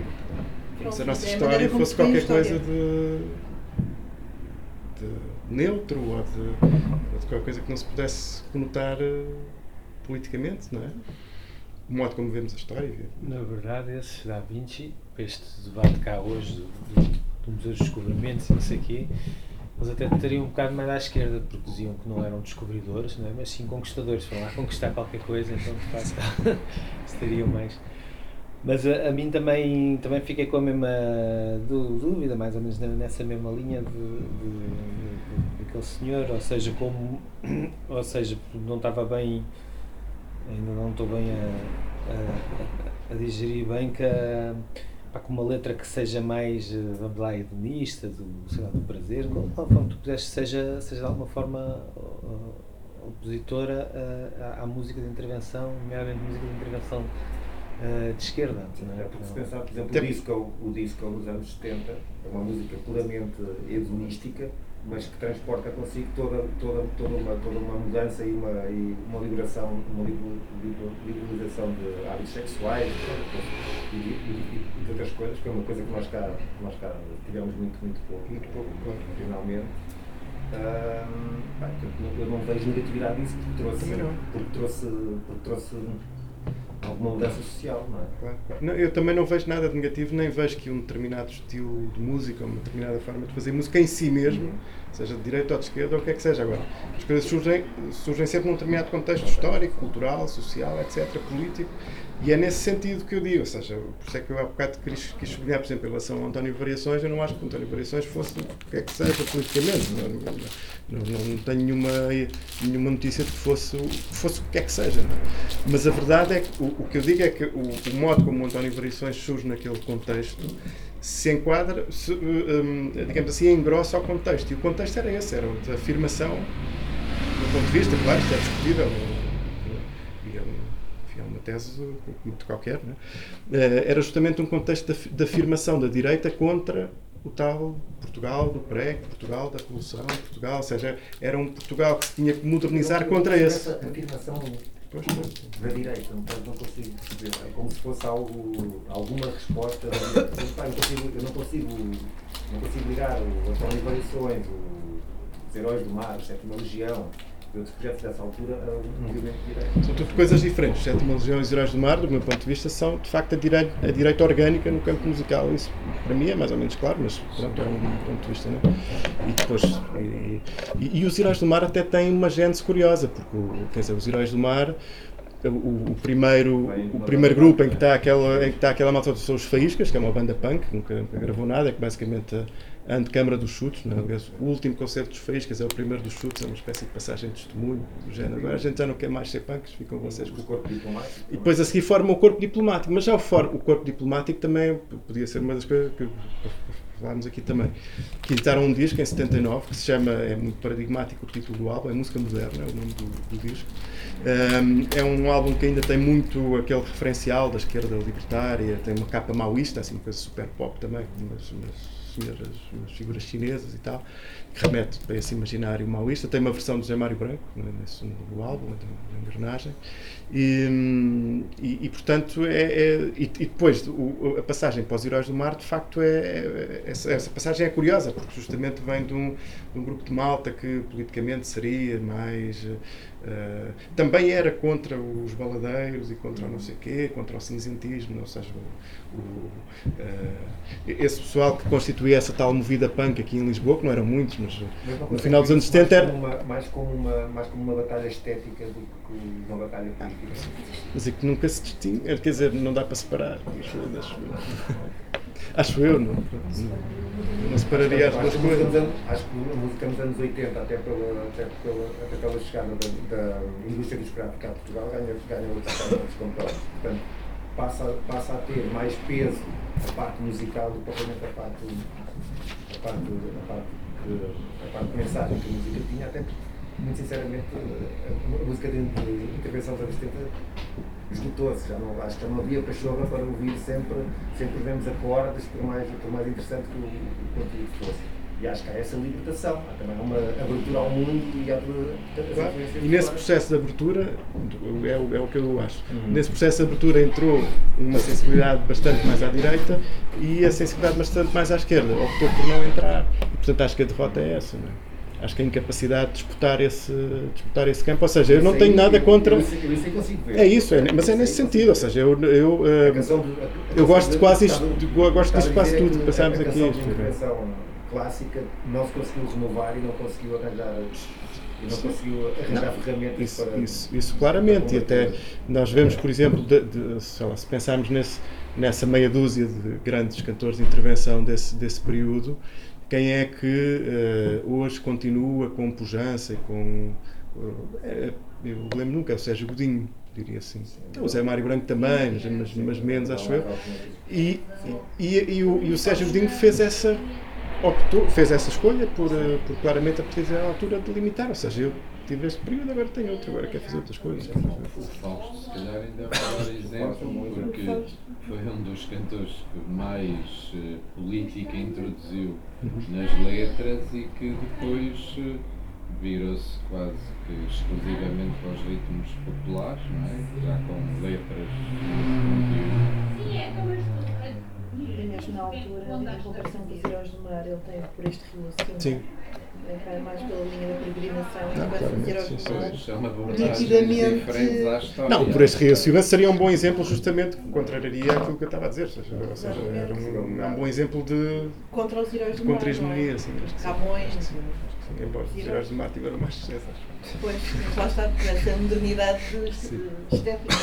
Como se a nossa é a história fosse qualquer história. coisa de, de neutro ou de, ou de qualquer coisa que não se pudesse conotar eh, politicamente, não é? O modo como vemos a história. Na verdade, esses Da Vinci, para este debate cá hoje do, do, do Museu dos Descobrimentos e não sei o quê, eles até estariam um bocado mais à esquerda, porque diziam que não eram descobridores, não é? mas sim conquistadores. Foram lá conquistar qualquer coisa, então de facto estariam mais. Mas a, a mim também, também fiquei com a mesma dú- dúvida, mais ou menos nessa mesma linha daquele senhor, ou seja, como ou seja, não estava bem, ainda não estou bem a, a- a digerir bem que pá, com uma letra que seja mais, eh, vamos lá, hedonista, do, sei lá, do prazer, qual qual forma tu quiseres, seja, seja de alguma forma uh, opositora uh, à, à música de intervenção, nomeadamente música de intervenção uh, de esquerda. não é? É, porque se pensar, por exemplo, o disco, o disco dos anos 70 é uma música puramente hedonística, mas que transporta consigo toda, toda, toda, uma, toda uma mudança e uma, e uma liberação, uma liber- liber- liberalização de hábitos sexuais e, e, e- de outras coisas, que é uma coisa que nós cá, nós cá tivemos muito, muito pouco, muito pouco, finalmente. Eu não vejo negatividade nisso porque trouxe, porque trouxe, porque trouxe alguma mudança social, não é? Claro, claro. Não, eu também não vejo nada de negativo, nem vejo que um determinado estilo de música, uma determinada forma de fazer música em si mesmo, seja de direita ou de esquerda, ou o que é que seja. Agora, as coisas surgem, surgem sempre num determinado contexto histórico, cultural, social, etc., político, e é nesse sentido que eu digo, ou seja, por isso é que eu há bocado quis, quis sublinhar, por exemplo, em relação ao António Variações, eu não acho que António Variações fosse o que é que seja politicamente. Não, não, não, não tenho nenhuma, nenhuma notícia de que fosse, fosse o que é que seja. não é? Mas a verdade é que o, o que eu digo é que o, o modo como o António Variações surge naquele contexto se enquadra, se, hum, digamos assim, engrossa ao contexto. E o contexto era esse, era de afirmação do ponto de vista, claro, isto é discutível. E é, um- enfim, é uma tese muito qualquer, não é? Eh, era justamente um contexto de af- de afirmação da direita contra o tal Portugal do pré, Portugal da Revolução, Portugal, ou seja, era um Portugal que se tinha que modernizar não contra esse. Essa afirmação Pois, da direita, não, não consigo perceber. É como se fosse algo, alguma resposta Eu, consigo, eu não consigo não consigo ligar o Antônio Variações, os Heróis do Mar, a Sétima Legião e outros projetos dessa altura a um movimento direito. São tudo coisas diferentes. Sétima Legião e os Heróis do Mar, do meu ponto de vista, são de facto a direita, a direita orgânica no campo musical. Isso para mim é mais ou menos claro, mas pronto, é um ponto de vista. Não é? E depois. E, e- e os Heróis do Mar até têm uma gênese curiosa, porque quer dizer, os Heróis do Mar. O, o primeiro, o primeiro grupo em que está aquela, em que está aquela malta são os Faíscas, que é uma banda punk, que nunca gravou nada, é que basicamente a, antecâmara dos chutes. Não é? Aliás, o último concerto dos Faíscas é o primeiro dos chutes, é uma espécie de passagem de testemunho do género. Agora a gente já não quer mais ser punks, ficam vocês com O corpo diplomático. e depois a seguir forma o corpo diplomático. Mas já o, for, o corpo diplomático também podia ser uma das coisas que falámos aqui também. Que editaram um disco em 79 que se chama, é muito paradigmático o título do álbum, é Música Moderna, é o nome do, do disco. Um, é um álbum que ainda tem muito aquele referencial da esquerda libertária, tem uma capa maoísta, assim, uma coisa super pop também, com umas, senhoras, umas figuras chinesas e tal, que remete para esse imaginário maoísta. Tem uma versão do Zé Mário Branco né, nesse, no álbum, na engrenagem. E, e, e, portanto, é, é- e, e depois o- a passagem para os Heróis do Mar, de facto, é, é- essa, essa passagem é curiosa, porque justamente vem de um, de um grupo de malta que politicamente seria mais. eh, também era contra os baladeiros e contra o não sei quê, contra o cinzentismo, ou seja, o, o, eh, esse pessoal que constituía essa tal movida punk aqui em Lisboa, que não eram muitos, mas Mas no final dos anos isso 70 mais era. mais como uma mais como uma batalha estética do que uma batalha política. Mas é que nunca se distingue, quer dizer, não dá para separar. Acho eu, acho eu. Não, não, separaria as duas a coisas. nos anos- Acho que a música nos anos 80, até pela, até pela, até pela chegada da, da indústria discográfica a Portugal, ganha, ganha outros outros compostos. Portanto, passa, passa a ter mais peso a parte musical do que propriamente a parte, a parte, a parte, de, a parte de mensagem que a música tinha, até porque, muito sinceramente, a, música de, intervenção dos anos 70 esgotou-se, já não, acho que já não havia pachorra para ouvir sempre, sempre os mesmos acordes, por mais, por mais interessante que o, conteúdo fosse. E acho que há essa libertação, há também uma abertura ao mundo e há Claro. E nesse processo de abertura, é o, é o que eu acho, nesse processo de abertura entrou uma sensibilidade bastante mais à direita e a sensibilidade bastante mais à esquerda. Optou por não entrar. E, portanto, acho que a derrota é essa. Não é? Acho que a incapacidade de disputar esse, disputar esse campo. Ou seja, eu não tenho nada contra. É isso, é, mas é nesse sentido. Ou seja, eu, eu, eh, A a- a eu gosto de quase isto, eu gosto disto a quase tudo que a- passámos a aqui. é. intervenção clássica não se conseguiu renovar e não conseguiu arranjar e não conseguiu arranjar ferramentas Isso, para isso, isso claramente, e até nós vemos, por exemplo, de, de- lá, se pensarmos nesse, nessa meia dúzia de grandes cantores de intervenção desse, desse período, quem é que eh, hoje continua com pujança e com. eh, eu lembro nunca, é o Sérgio Godinho, diria assim. O Zé Mário Branco também, mas, mas, mas menos, acho eu. E, e, e o, e o Sérgio Godinho fez essa optou, fez essa escolha por, eh, por claramente a partir da altura de limitar, ou seja, eu tive este período, agora tenho outro, agora quero fazer outras coisas. O Fausto, se calhar, ainda vai dar exemplo, porque foi um dos cantores que mais eh, política introduziu nas letras e que depois eh, virou-se quase que exclusivamente para os ritmos populares, não é? Já com letras. E mesmo na altura, na comparação com os heróis do mar, ele tem por este rio acima. Sim. É mais pela linha da peregrinação, Não, claramente, heróis sim, abordagens Nitidamente-. Não, por este Silva seria um bom exemplo, justamente, que contrariaria aquilo que eu estava a dizer. Ou seja, ou seja, era um, é um bom exemplo de, Contra os heróis de do mar. contra-hegemonia. não é? Assim, acho que sim. Camões, sim. Embora os heróis do mar tiveram mais sucesso. acho. Pois, mas lá está, essa modernidade estética.